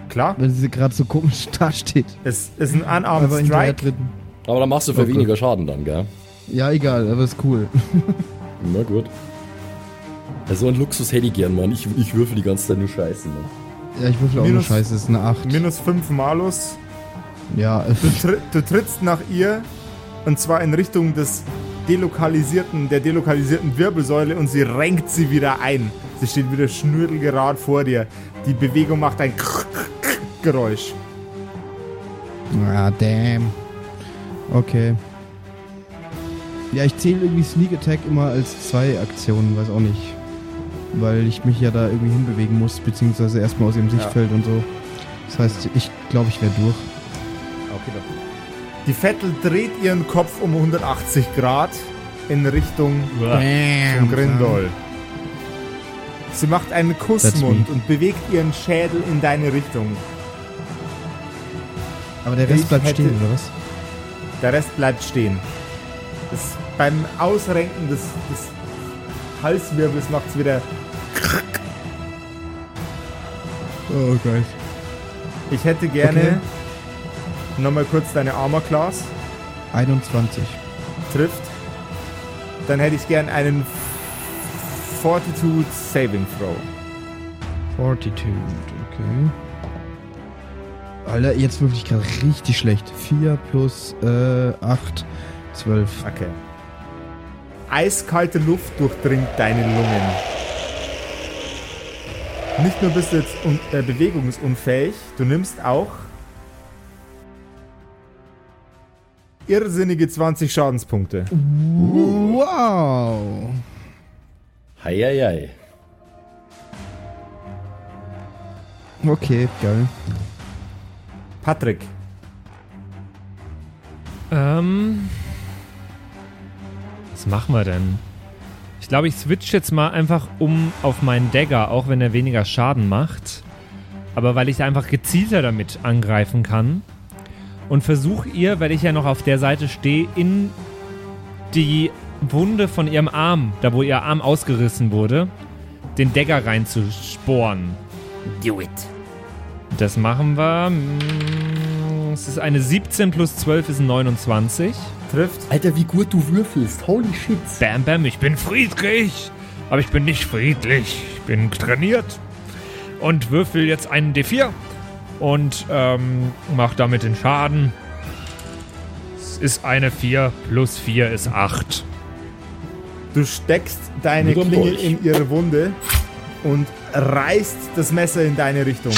Klar, wenn sie gerade so komisch dasteht? es ist ein Unarmed Einfach Strike. Aber dann machst du für Okay. weniger Schaden dann, gell? Ja, egal, aber ist cool. Na gut. Ja, so einen Luxus hätte ich gern, Mann. Ich, ich würfel die ganze Zeit nur Scheiße, Mann. Ja, ich würfel auch nur Minus- Scheiße, ist eine 8. Minus 5 Malus. Ja, äh, Du, tri du trittst nach ihr und zwar in Richtung des delokalisierten, der delokalisierten Wirbelsäule und sie renkt sie wieder ein. Sie steht wieder schnürdelgerad vor dir. Die Bewegung macht ein Geräusch. Ah, damn. Okay. Ja, ich zähle irgendwie Sneak Attack immer als zwei Aktionen, weiß auch nicht. Weil ich mich ja da irgendwie hinbewegen muss, beziehungsweise erstmal aus ihrem Sichtfeld und so. Das heißt, ich glaube, ich wäre durch. Die Vettel dreht ihren Kopf um 180 Grad in Richtung zum Grindol. Sie macht einen Kussmund und bewegt ihren Schädel in deine Richtung. Aber der Rest Ich bleibt stehen, oder was? Der Rest bleibt stehen. Das, beim Ausrenken des, des Halswirbels macht es wieder. Oh Gott. Ich hätte gerne Okay. Nochmal kurz deine Armor Class. 21. Trifft. Dann hätte ich gern einen Fortitude Saving Throw. Fortitude, okay. Alter, jetzt wirklich gerade richtig schlecht. 4 plus äh, 8, 12. Okay. Eiskalte Luft durchdringt deine Lungen. Nicht nur bist du jetzt un äh, bewegungsunfähig, du nimmst auch irrsinnige 20 Schadenspunkte. Wow. Heieiei. Okay, geil. Patrick, Ähm. Was machen wir denn? Ich glaube, ich switch jetzt mal einfach um auf meinen Dagger, auch wenn er weniger Schaden macht. Aber weil ich einfach gezielter damit angreifen kann. Und versuche ihr, weil ich ja noch auf der Seite stehe, in die Wunde von ihrem Arm, da wo ihr Arm ausgerissen wurde, den Dagger reinzusporen. Do it. Das machen wir. Mm, Es ist eine 17 plus 12 ist ein 29. Trifft. Alter, wie gut du würfelst. Holy shit. Bam, bam, ich bin friedlich. Aber ich bin nicht friedlich. Ich bin trainiert. Und würfel jetzt einen D4. Und ähm, mach damit den Schaden. Es ist eine 4 plus 4 ist 8. Du steckst deine Mit dem Klinge Dolch. in ihre Wunde und reißt das Messer in deine Richtung.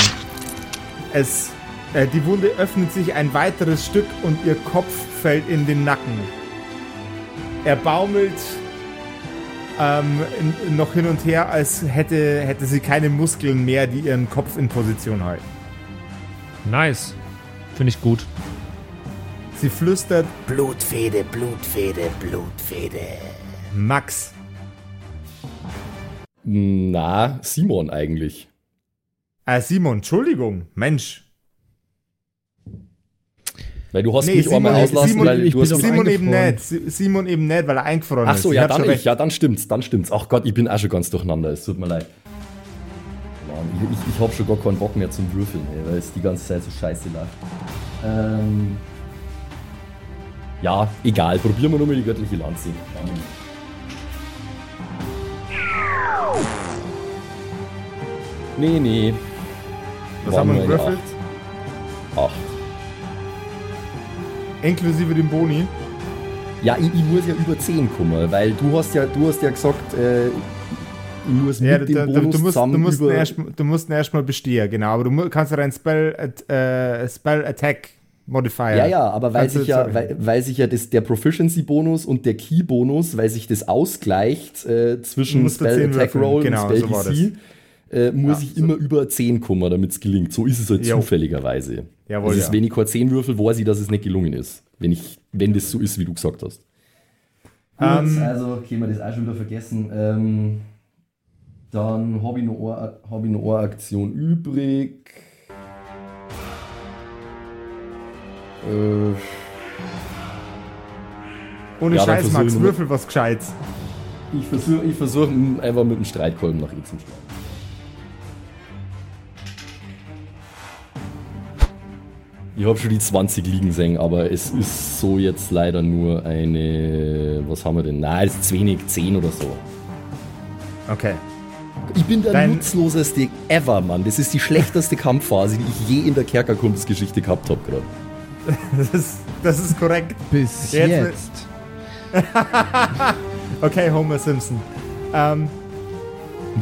Es, äh, die Wunde öffnet sich ein weiteres Stück und ihr Kopf fällt in den Nacken. Er baumelt ähm, noch hin und her, als hätte, hätte sie keine Muskeln mehr, die ihren Kopf in Position halten. Nice. Finde ich gut. Sie flüstert, Blutfede, Blutfede, Blutfede. Max, Na, Simon eigentlich. äh, Simon, Entschuldigung, Mensch. Weil du hast Nee, mich Simon- einmal auslassen, Simon- weil ich du bin hast mich Simon eben nicht, Si- Simon eben nicht, weil er eingefroren Ach ist. so, Ich ja, hab dann ich. Ja, dann stimmt's, dann stimmt's. Ach Gott, ich bin auch schon ganz durcheinander. Es tut mir leid. Ich, ich, ich hab schon gar keinen Bock mehr zum Würfeln, ey, weil es die ganze Zeit so scheiße läuft. Ähm. Ja, egal. Probieren wir nur mal die göttliche Lanze. Nee, nee. Was Waren haben wir gewürfelt? Acht. Acht. Inklusive dem Boni. Ja, ich, ich muss ja über 10 kommen, weil du hast ja, du hast ja gesagt, äh, muss Ja, mit du, dem du, Bonus du, musst, zusammen du, musst ihn über... erst, du musst ihn erstmal bestehen, genau. Aber du kannst ja deinen Spell, äh, Spell Attack Modifier. Ja, ja, aber weil sich ja, weil, weil sich ja das, der Proficiency-Bonus und der Key-Bonus, weil sich das ausgleicht äh, zwischen Spell 10 Attack würfeln, Roll genau, und Spell so DC, äh, muss Ja, ich so. immer über 10 kommen, damit es gelingt. So ist es halt Jo. zufälligerweise. Jawohl, also ja. wenn ich keine 10 würfel, weiß ich, dass es nicht gelungen ist. Wenn, ich, wenn das so ist, wie du gesagt hast. Ähm, also, können wir das auch schon wieder vergessen. Ähm, dann habe ich, noch eine- hab ich noch eine Aktion übrig. Äh, Ohne Ja, Scheiß, Max, würfel was Gescheites. ich versuche ich versuch, einfach mit dem Streitkolben nach ihm zu schlagen. Ich habe schon die 20 liegen sehen, aber es ist so jetzt leider nur eine. Was haben wir denn? Nein, das ist zu wenig, 10 oder so. Okay. Ich bin der Dein- nutzloseste ever, Mann. Das ist die schlechteste Kampfphase, die ich je in der Kerkerkunstgeschichte gehabt habe gerade. Das ist, das ist korrekt. Bis Jetzt- jetzt. Okay, Homer Simpson. Ähm,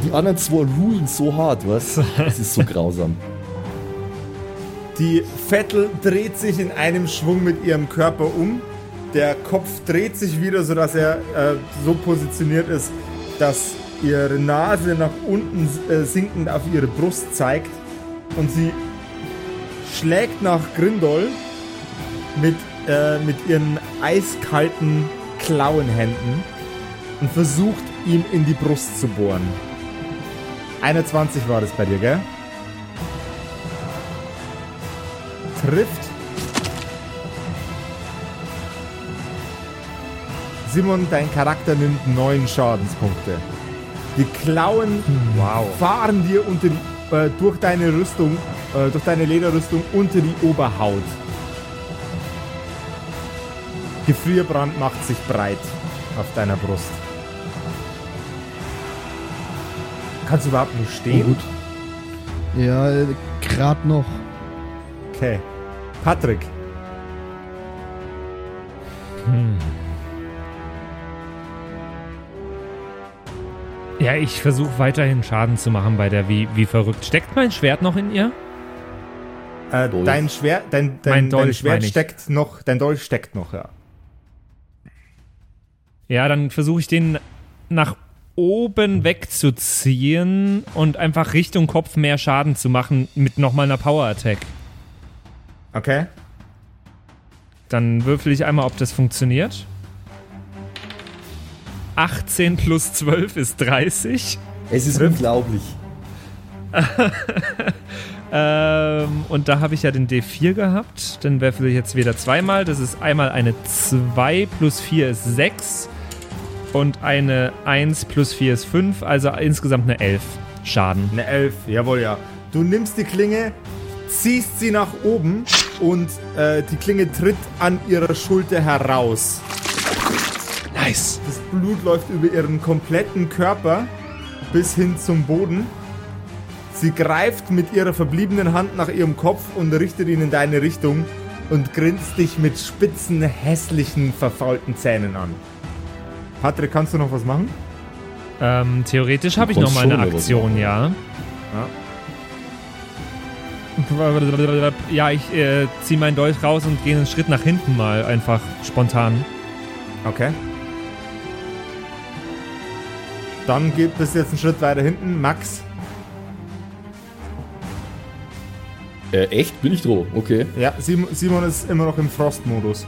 Die anderen zwei rulen so hart, was? Das ist so grausam. die Vettel dreht sich in einem Schwung mit ihrem Körper um. Der Kopf dreht sich wieder, sodass er äh, so positioniert ist, dass ihre Nase nach unten äh, sinkend auf ihre Brust zeigt. Und sie schlägt nach Grindol mit, äh, mit ihren eiskalten Klauenhänden und versucht, ihm in die Brust zu bohren. 21 war das bei dir, gell? Trifft. Simon, dein Charakter nimmt 9 Schadenspunkte. Die Klauen fahren dir unter die, äh, durch deine Rüstung, äh, durch deine Lederrüstung unter die Oberhaut. Gefrierbrand macht sich breit auf deiner Brust. Kannst du überhaupt Oh, stehen? gut. Ja, grad noch. Okay. Patrick. Ja, ich versuche weiterhin Schaden zu machen bei der wie, wie verrückt. Steckt mein Schwert noch in ihr? Äh, dein Schwert, dein, dein, Mein Dolch, dein Schwert steckt noch, dein Dolch steckt noch, ja. Ja, dann versuche ich den nach oben wegzuziehen und einfach Richtung Kopf mehr Schaden zu machen mit nochmal einer Power Attack. Okay. Dann würfel ich einmal, ob das funktioniert. 18 plus 12 ist 30. Es ist unglaublich. Ähm, und da habe ich ja den D4 gehabt. Dann werfe ich jetzt wieder zweimal. Das ist einmal eine 2 plus 4 ist 6. Und eine 1 plus 4 ist 5. Also insgesamt eine 11 Schaden. Eine Elf, jawohl, ja. Du nimmst die Klinge, ziehst sie nach oben und äh, die Klinge tritt an ihrer Schulter heraus. Nice. Das Blut läuft über ihren kompletten Körper bis hin zum Boden. Sie greift mit ihrer verbliebenen Hand nach ihrem Kopf und richtet ihn in deine Richtung und grinst dich mit spitzen, hässlichen, verfaulten Zähnen an. Patrick, kannst du noch was machen? Ähm, theoretisch habe ich noch mal eine Aktion, ja. Ja, ich äh, ziehe meinen Dolch raus und gehe einen Schritt nach hinten mal einfach spontan. Okay. Dann geht bis jetzt einen Schritt weiter hinten. Max. Äh, echt? Bin ich droh? Okay. Ja, Simon, Simon ist immer noch im Frostmodus.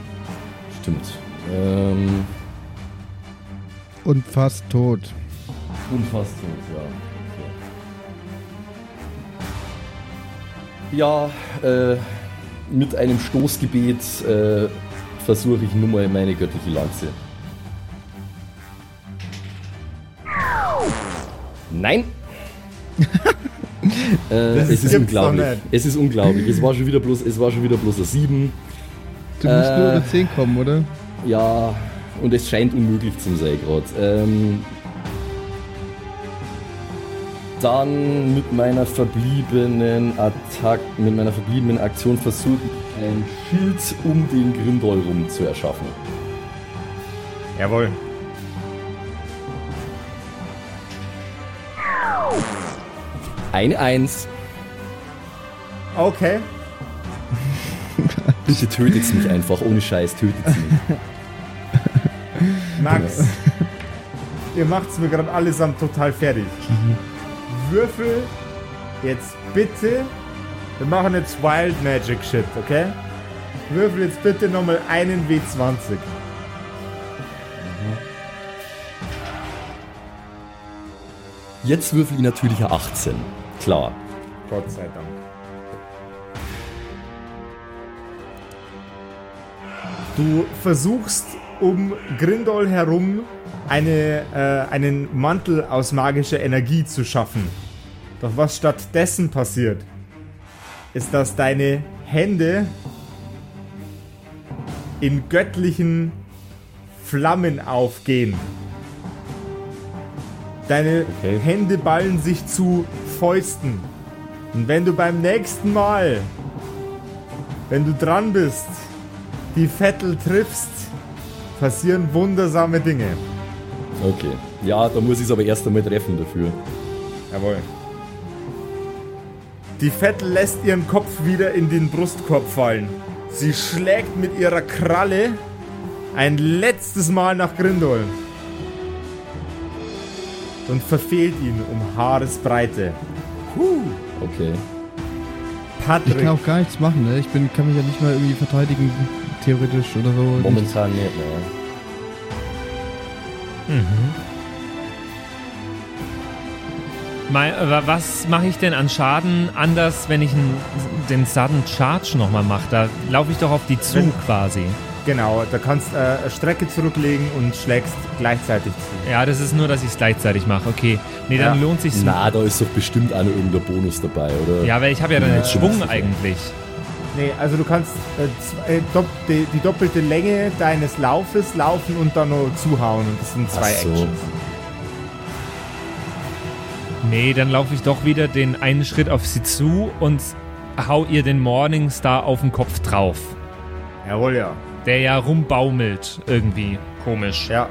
Stimmt. Ähm, Und fast tot. und fast tot, ja. Ja, äh, mit einem Stoßgebet äh, versuche ich nun mal meine göttliche Lanze. Nein! äh, es ist unglaublich. Es ist unglaublich. Es war schon wieder bloß, es war schon wieder bloß eine 7. Du musst nur Äh. über 10 kommen, oder? Ja, und es scheint unmöglich zu sein gerade. Ähm, dann mit meiner verbliebenen Attack, mit meiner verbliebenen Aktion versuche ich ein Schild um den Grindol rum zu erschaffen. Jawohl. Eine Eins. Okay. Bitte tötet's mich einfach, ohne Scheiß, tötet's mich. Max. ihr macht's mir gerade allesamt total fertig. Würfel jetzt bitte. Wir machen jetzt Wild Magic Shit, okay? Würfel jetzt bitte nochmal einen W20. Jetzt würfel ich natürlich eine 18. Klar. Gott sei Dank. Du versuchst um Grindol herum eine, äh, einen Mantel aus magischer Energie zu schaffen. Doch was stattdessen passiert, ist, dass deine Hände in göttlichen Flammen aufgehen. Deine Okay. Hände ballen sich zu Fäusten. Und wenn du beim nächsten Mal, wenn du dran bist, die Vettel triffst, passieren wundersame Dinge. Okay. Ja, da muss ich es aber erst einmal treffen dafür. Jawohl. Die Vettel lässt ihren Kopf wieder in den Brustkorb fallen. Sie schlägt mit ihrer Kralle ein letztes Mal nach Grindol. Und verfehlt ihn um Haaresbreite. Okay. Ich Patrick, kann auch gar nichts machen, ne? Ich bin, kann mich ja nicht mal irgendwie verteidigen, theoretisch oder so. Momentan nicht mehr. Mei- wa- Was mache ich denn an Schaden anders, wenn ich einen, den Sudden Charge nochmal mache? Da laufe ich doch auf die zu Wenn- quasi. Genau, da kannst äh, eine Strecke zurücklegen und schlägst gleichzeitig zu. Ja, das ist nur, dass ich es gleichzeitig mache. Okay. Nee, dann Ja. lohnt sich's. Na, da ist doch bestimmt auch noch irgendein Bonus dabei, oder? Ja, weil ich habe ja dann Ja, den Schwung eigentlich. Nee, also du kannst äh, zwei, äh, dopp, die, die doppelte Länge deines Laufes laufen und dann nur zuhauen. Und das sind zwei Ach so. Actions. Nee, dann laufe ich doch wieder den einen Schritt auf sie zu und hau ihr den Morningstar auf den Kopf drauf. Jawohl, ja. Der ja rumbaumelt irgendwie. Komisch. Ja,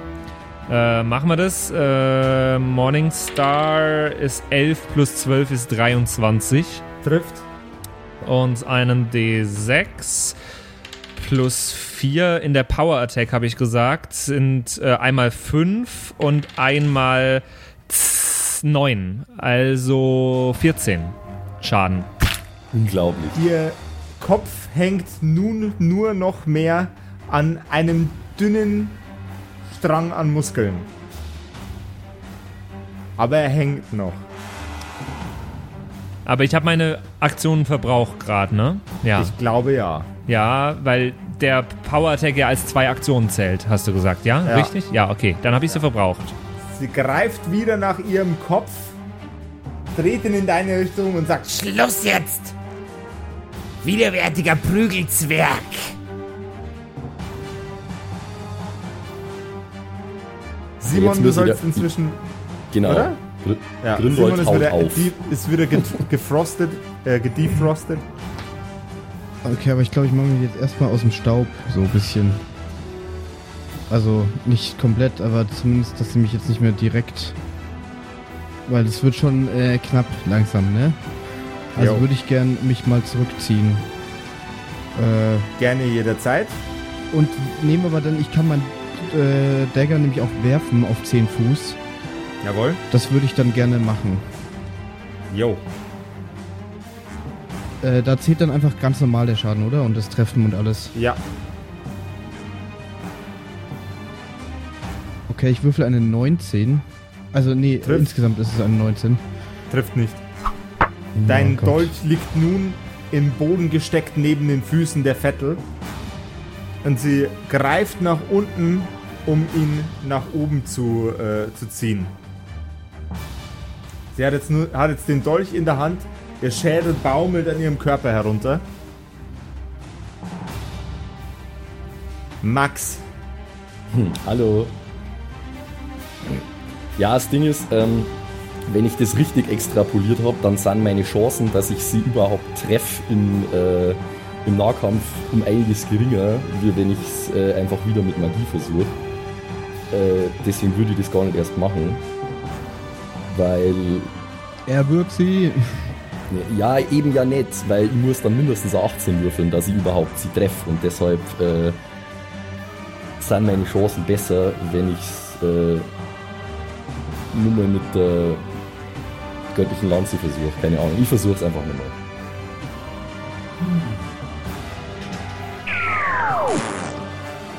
Äh, machen wir das. Äh, Morningstar ist 11 plus 12 ist 23. trifft. Und einen D6 plus 4 in der Power Attack, habe ich gesagt, sind äh, einmal 5 und einmal 9. Also 14 Schaden. Unglaublich. Ihr Kopf hängt nun nur noch mehr an einem dünnen Strang an Muskeln. Aber er hängt noch. Aber ich habe meine Aktionen verbraucht gerade, ne? Ja. Ich glaube ja. Ja, weil der Power Attack ja als zwei Aktionen zählt, hast du gesagt, ja? Ja. Richtig? Ja, okay. Dann habe ich sie verbraucht. Sie greift wieder nach ihrem Kopf, dreht ihn in deine Richtung und sagt, Schluss jetzt! Widerwärtiger Prügelzwerg! Simon, du sollst inzwischen, Genau. Oder? Gr ja, Grindelwald Simon ist wieder, auf. ist wieder ge gefrostet, äh, gedefrostet. Okay, aber ich glaube, ich mache mich jetzt erstmal aus dem Staub so ein bisschen. Also nicht komplett, aber zumindest, dass sie mich jetzt nicht mehr direkt. Weil es wird schon äh, knapp langsam, ne? Also Jo. würde ich gern mich mal zurückziehen. Äh, Gerne jederzeit. und nehme aber dann, ich kann mein äh, Dagger nämlich auch werfen auf 10 Fuß. Jawohl. Das würde ich dann gerne machen. Jo. Äh, da zählt dann einfach ganz normal der Schaden, oder? Und das Treffen und alles. Ja. Okay, ich würfel eine 19. Also, nee, Trifft. insgesamt ist es eine 19. Trifft nicht. Dein Oh. Dolch liegt nun im Boden gesteckt neben den Füßen der Vettel. Und sie greift nach unten, um ihn nach oben zu, äh, zu ziehen. Sie hat jetzt, nur, hat jetzt den Dolch in der Hand. Ihr Schädel baumelt an ihrem Körper herunter. Max, Hm, hallo. Ja, das Ding ist, ähm, wenn ich das richtig extrapoliert habe, dann sind meine Chancen, dass ich sie überhaupt treffe in, äh, im Nahkampf um einiges geringer, wie wenn ich es äh, einfach wieder mit Magie versuche. Äh, deswegen würde ich das gar nicht erst machen. Weil, Er wirkt sie. ja, eben ja nicht, weil ich muss dann mindestens 18 würfeln, dass ich überhaupt sie treffe und deshalb äh, sind meine Chancen besser, wenn ich es äh, nur mal mit der göttlichen Lanze versuche. Keine Ahnung, ich versuche es einfach nur mal.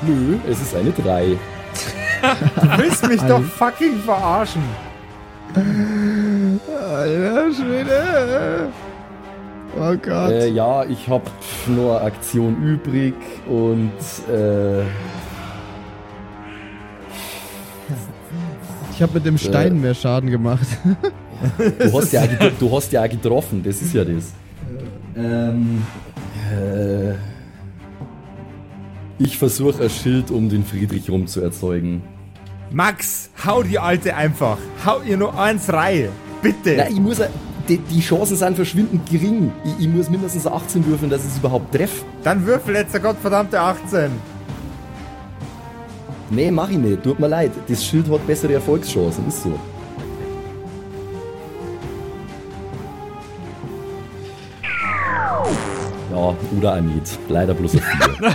Nö, es ist eine 3. du willst mich doch fucking verarschen. Alter Schwede. Oh Gott. Äh, ja, ich habe nur Aktion übrig und äh, ich habe mit dem Stein mehr Schaden gemacht. Du hast, ja, du hast ja auch getroffen, das ist ja das. Ähm, äh, ich versuche ein Schild um den Friedrich rum zu erzeugen. Max, hau die Alte einfach. Hau ihr nur eins rein. Bitte. Na, ich muss, die, die Chancen sind verschwindend gering. Ich, ich muss mindestens 18 würfeln, dass ich es überhaupt treffe. Dann würfel jetzt der gottverdammte 18. Nee, mach ich nicht, tut mir leid. Das Schild hat bessere Erfolgschancen, ist so. Ja, oder nicht. Leider bloß ein 4.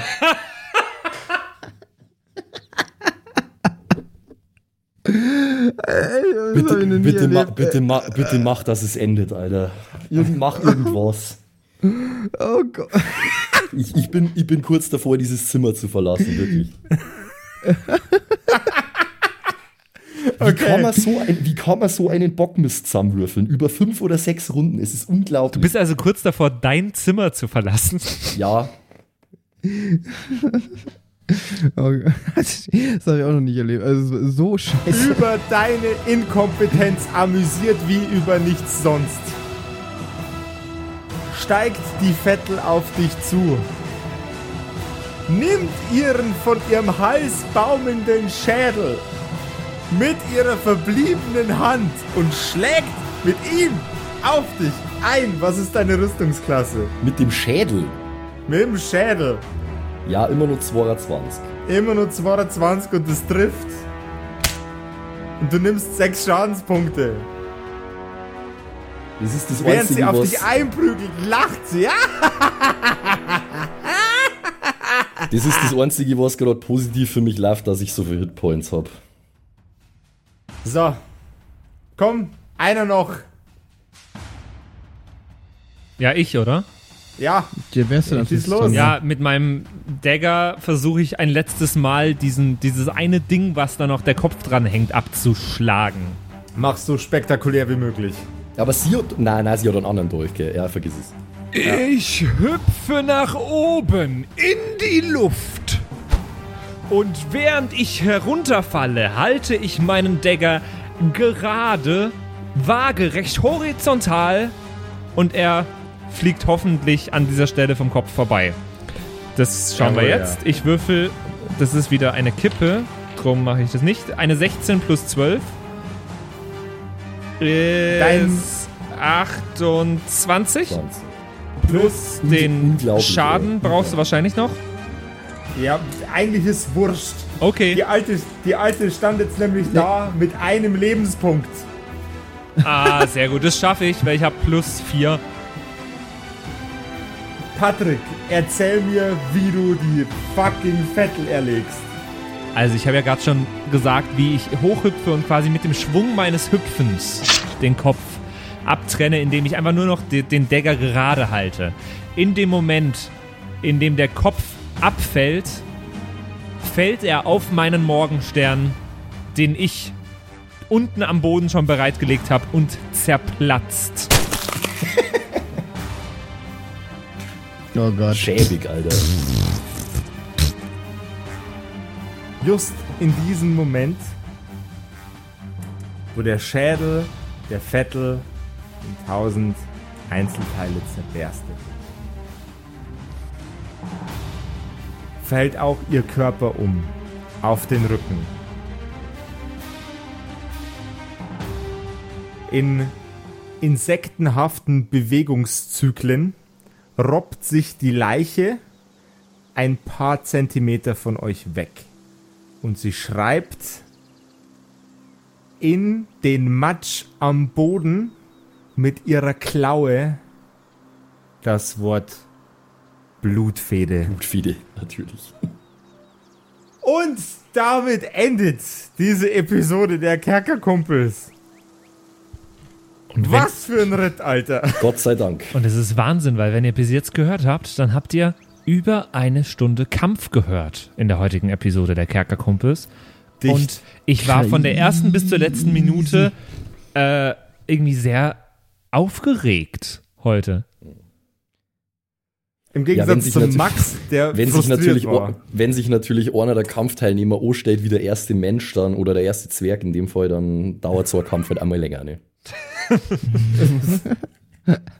bitte, bitte, ma, bitte, ma, bitte mach, dass es endet, Alter. Mach irgendwas. Oh Gott. Ich, ich, bin, ich bin kurz davor, dieses Zimmer zu verlassen, wirklich. Wie, kann man so ein, wie kann man so einen Bockmist zusammenwürfeln? Über fünf oder sechs Runden. Es ist unglaublich. Du bist also kurz davor, dein Zimmer zu verlassen. ja, Oh Gott. Das habe ich auch noch nicht erlebt. Also so scheiße. Über deine Inkompetenz amüsiert wie über nichts sonst. Steigt die Vettel auf dich zu. Nimmt ihren von ihrem Hals baumelnden Schädel mit ihrer verbliebenen Hand und schlägt mit ihm auf dich ein. Was ist deine Rüstungsklasse? mit dem Schädel. Mit dem Schädel. Ja, immer nur 22. Immer nur 22 und das trifft. Und du nimmst 6 Schadenspunkte. Das ist das Während Einzige, sie auf was, dich einprügelt, lacht sie. Ja? das ist das Einzige, was gerade positiv für mich läuft, dass ich so viele Hitpoints habe. So. Komm, einer noch. Ja, ich, oder? Ja, Der wärst du dann Schieß jetzt los. Ja, mit meinem Dagger versuche ich ein letztes Mal diesen, dieses eine Ding, was da noch der Kopf dran hängt, abzuschlagen. Mach's so spektakulär wie möglich. Aber sie hat. Nein, nein, sie hat einen anderen Dolch, gell? Ja, vergiss es. Ich hüpfe nach oben in die Luft. Und während ich herunterfalle, halte ich meinen Dagger gerade, waagerecht horizontal und er fliegt hoffentlich an dieser Stelle vom Kopf vorbei. Das schauen wir Jawohl, jetzt. Ich würfel, das ist wieder eine Kippe, drum mache ich das nicht. Eine 16 plus 12 Dein- ist 28 20. plus den Schaden ja. brauchst du wahrscheinlich noch. Ja, eigentlich ist wurscht. Okay. Die alte, die alte stand jetzt nämlich da mit einem Lebenspunkt. Ah, sehr gut. Das schaffe ich, weil ich habe plus 4. Patrick, erzähl mir, wie du die fucking Vettel erlegst. Also ich habe ja gerade schon gesagt, wie ich hochhüpfe und quasi mit dem Schwung meines Hüpfens den Kopf abtrenne, indem ich einfach nur noch de- den Dagger gerade halte. In dem Moment, in dem der Kopf abfällt, fällt er auf meinen Morgenstern, den ich unten am Boden schon bereitgelegt habe und zerplatzt. Oh Gott. Schäbig, Alter. Just in diesem Moment, wo der Schädel der Vettel in tausend Einzelteile zerberstet, fällt auch ihr Körper um auf den Rücken. In insektenhaften Bewegungszyklen robbt sich die Leiche ein paar Zentimeter von euch weg. Und sie schreibt in den Matsch am Boden mit ihrer Klaue das Wort Blutfede. Blutfide, natürlich. Und damit endet diese Episode der Kerkerkumpels. Und Was für ein Ritt, Alter. Gott sei Dank. Und es ist Wahnsinn, weil wenn ihr bis jetzt gehört habt, dann habt ihr über eine Stunde Kampf gehört in der heutigen Episode der Kerkerkumpels. Dicht. Und ich war von der ersten bis zur letzten Minute äh, irgendwie sehr aufgeregt heute. Im Ja, Gegensatz zum natu- Max, der Wenn sich, natürlich, war. wenn sich natürlich einer der Kampfteilnehmer anstellt wie der erste Mensch dann oder der erste Zwerg in dem Fall, dann dauert so ein Kampf halt einmal länger. Ne?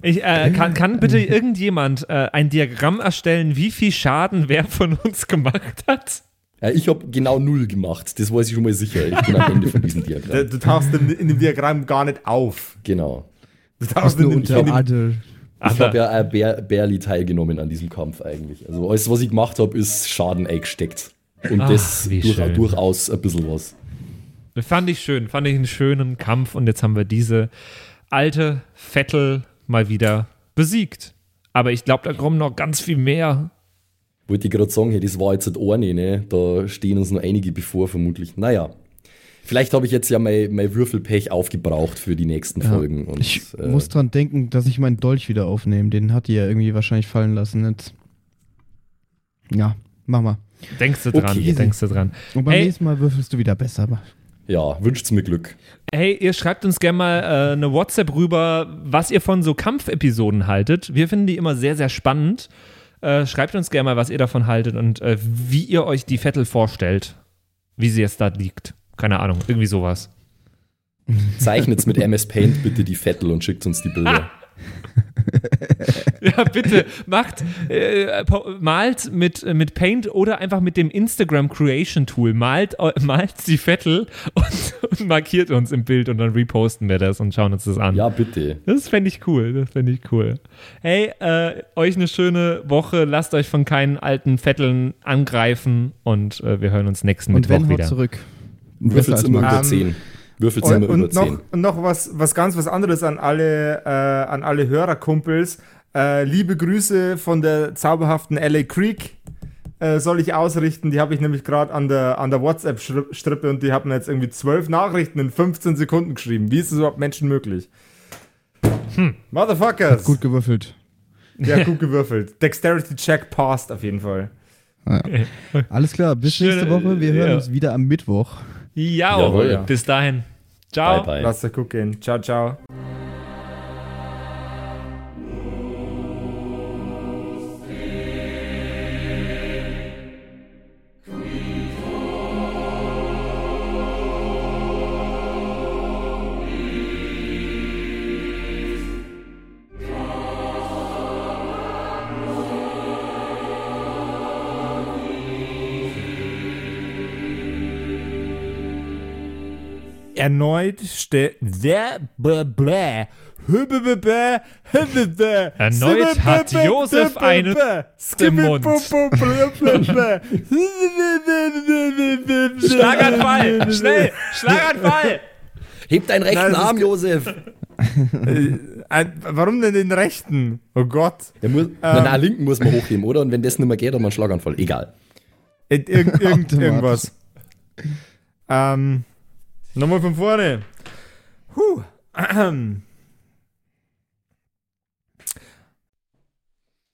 Ich, äh, kann, kann bitte irgendjemand äh, ein Diagramm erstellen, wie viel Schaden wer von uns gemacht hat? Ja, ich habe genau null gemacht, das weiß ich schon mal sicher. Ich bin am Ende von diesem Du, Diagramm. du tauchst in, in dem Diagramm gar nicht auf. Genau. Du tauchst in nur dem, unter in dem, Adel. Ich habe ja äh, bar barely teilgenommen an diesem Kampf eigentlich. Also alles, was ich gemacht habe, ist Schaden eingesteckt. Und Ach, das durch, durchaus ein bisschen was. Fand ich schön, fand ich einen schönen Kampf und jetzt haben wir diese alte Vettel mal wieder besiegt. Aber ich glaube, da kommen noch ganz viel mehr. Wollte ich gerade sagen, hey, das war jetzt nicht eine, ne? Da stehen uns noch einige bevor, vermutlich. Naja. Vielleicht habe ich jetzt ja mein, mein Würfelpech aufgebraucht für die nächsten Ja. Folgen. Und, Ich äh, muss dran denken, dass ich meinen Dolch wieder aufnehme. Den hat die ja irgendwie wahrscheinlich fallen lassen. Jetzt. Ja, mach mal. Denkst du dran, Okay. denkst du dran. Und beim Hey. nächsten Mal würfelst du wieder besser. Mach. ja, wünscht's mir Glück. Hey, ihr schreibt uns gerne mal äh, eine WhatsApp rüber, was ihr von so Kampfepisoden haltet. Wir finden die immer sehr, sehr spannend. Äh, schreibt uns gerne mal, was ihr davon haltet und äh, wie ihr euch die Vettel vorstellt. Wie sie jetzt da liegt. Keine Ahnung, irgendwie sowas. Zeichnet's mit MS Paint bitte die Vettel und schickt uns die Bilder. Ja, bitte, macht, äh, malt mit, äh, mit Paint oder einfach mit dem Instagram Creation Tool. Malt, eu- malt die Vettel und, und markiert uns im Bild und dann reposten wir das und schauen uns das an. Ja, bitte. Das fände ich cool, das fände ich cool. Hey, äh, euch eine schöne Woche, lasst euch von keinen alten Vetteln angreifen und äh, wir hören uns nächsten Und Mittwoch wenn, wieder. zurück. Als immer über Ähm, 10. Würfelt's Und, immer über und 10. noch, und noch was, was ganz was anderes an alle, äh, an alle Hörerkumpels. Äh, liebe Grüße von der zauberhaften LA Creek äh, soll ich ausrichten. Die habe ich nämlich gerade an der, an der WhatsApp-Strippe und die haben jetzt irgendwie zwölf Nachrichten in 15 Sekunden geschrieben. Wie ist das überhaupt Menschen möglich? Hm. Motherfuckers. Gut gewürfelt. Ja, gut gewürfelt. Dexterity Check passed auf jeden Fall. Alles klar, bis nächste Woche. Wir hören ja. uns wieder am Mittwoch. Ja, Jawohl, ja. bis dahin. Ciao. Bye, bye. Lasst euch gut gehen. Ciao, ciao. Erneut stellt. Erneut hat Josef einen im Mund. Schlaganfall! Schnell! Schlaganfall! Heb deinen rechten Nein, Arm, Josef. Äh, Warum denn den rechten? Oh Gott. Der muss, na, na, linken muss man hochheben, oder? Und wenn das nicht mehr geht, dann mal einen Schlaganfall. Egal. Ir Automatisch. irgendwas. Ähm, nochmal von vorne. Huh.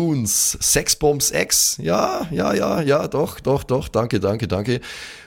Raboons, Sexbombs X, ja, ja, ja, ja, doch, doch, doch, danke, danke, danke.